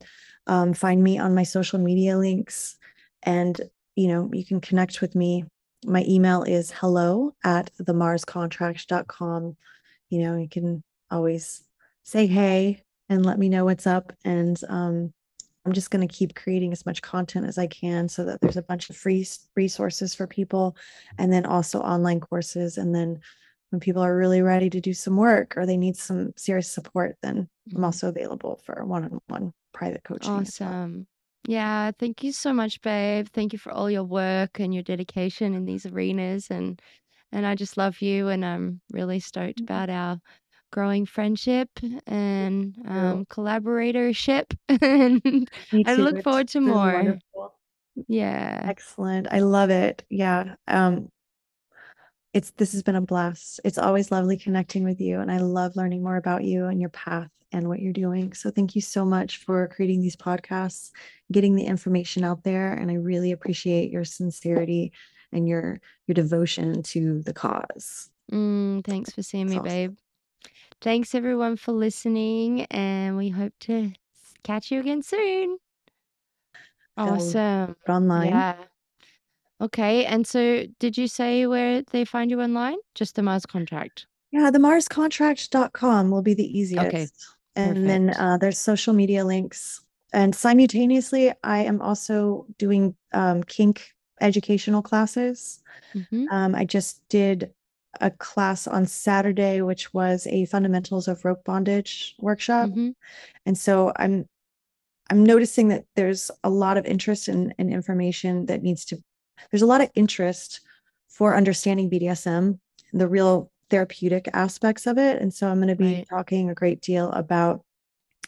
um, find me on my social media links, and you know, you can connect with me. My email is hello at the marscontract.com. You know, you can always say hey and let me know what's up. And um, I'm just going to keep creating as much content as I can so that there's a bunch of free resources for people and then also online courses. And then when people are really ready to do some work or they need some serious support, then I'm Mhm. also available for one on one private coaching. Awesome. Yeah, thank you so much, babe. Thank you for all your work and your dedication in these arenas and and I just love you and I'm really stoked Mhm. about our growing friendship and um collaboratorship and Me I too. look It's forward to been more. wonderful. Yeah. Excellent. I love it. Yeah. Um, it's this has been a blast. It's always lovely connecting with you, and I love learning more about you and your path and what you're doing. So thank you so much for creating these podcasts, getting the information out there, and I really appreciate your sincerity and your your devotion to the cause. Mm, thanks for seeing It's me, awesome. babe. Thanks everyone for listening and we hope to catch you again soon. Awesome. online. Yeah. Okay. And so did you say where they find you online? Just the Mars contract. Yeah, the marscontract.com will be the easiest. Okay. And then uh, there's social media links. And simultaneously, I am also doing um, kink educational classes. Mm-hmm. Um, I just did a class on Saturday, which was a fundamentals of rope bondage workshop. Mm-hmm. And so I'm I'm noticing that there's a lot of interest in, in information that needs to there's a lot of interest for understanding BDSM, the real therapeutic aspects of it. And so I'm going to be Right. talking a great deal about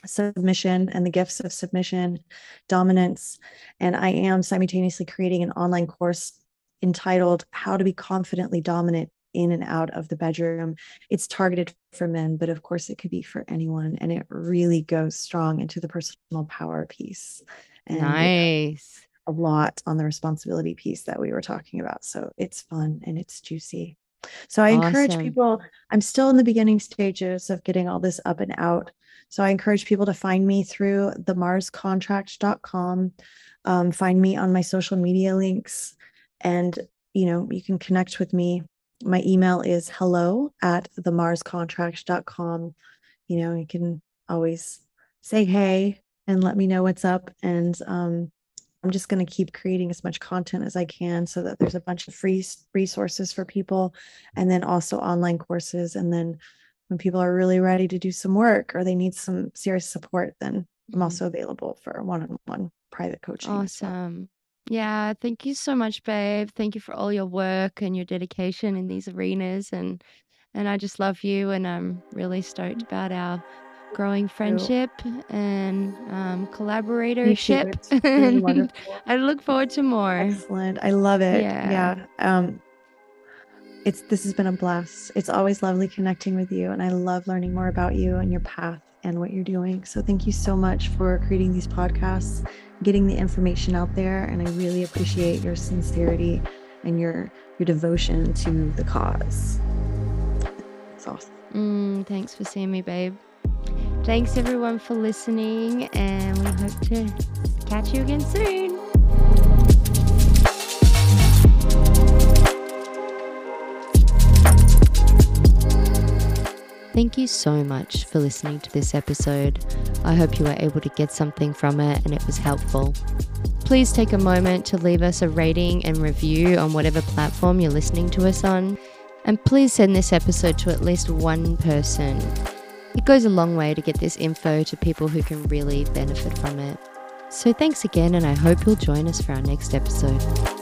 submission and the gifts of submission, dominance. And I am simultaneously creating an online course entitled How to Be Confidently Dominant in and Out of the Bedroom. It's targeted for men, but of course it could be for anyone. And it really goes strong into the personal power piece. And uh, Nice. a lot on the responsibility piece that we were talking about. So it's fun and it's juicy. So I encourage people, I'm still in the beginning stages of getting all this up and out. So I encourage people to find me through the marscontract.com, um, find me on my social media links, and you know, you can connect with me. My email is hello at the marscontract.com. You know, you can always say hey and let me know what's up. And um, I'm just going to keep creating as much content as I can so that there's a bunch of free resources for people and then also online courses. And then when people are really ready to do some work or they need some serious support, then I'm Mhm. also available for one on one private coaching. Awesome. Yeah, thank you so much, babe. Thank you for all your work and your dedication in these arenas and and I just love you and I'm really stoked about our growing friendship and um collaboratorship and. I look forward to more. Excellent. I love it. Yeah. Yeah. Um, it's this has been a blast. It's always lovely connecting with you, and I love learning more about you and your path and what you're doing. So thank you so much for creating these podcasts, getting the information out there, and I really appreciate your sincerity and your your devotion to the cause. It's awesome. Mm, thanks for seeing me, babe. Thanks everyone for listening and we hope to catch you again soon. Thank you so much for listening to this episode. I hope you were able to get something from it and it was helpful. Please take a moment to leave us a rating and review on whatever platform you're listening to us on. And please send this episode to at least one person. It goes a long way to get this info to people who can really benefit from it. So thanks again, and I hope you'll join us for our next episode.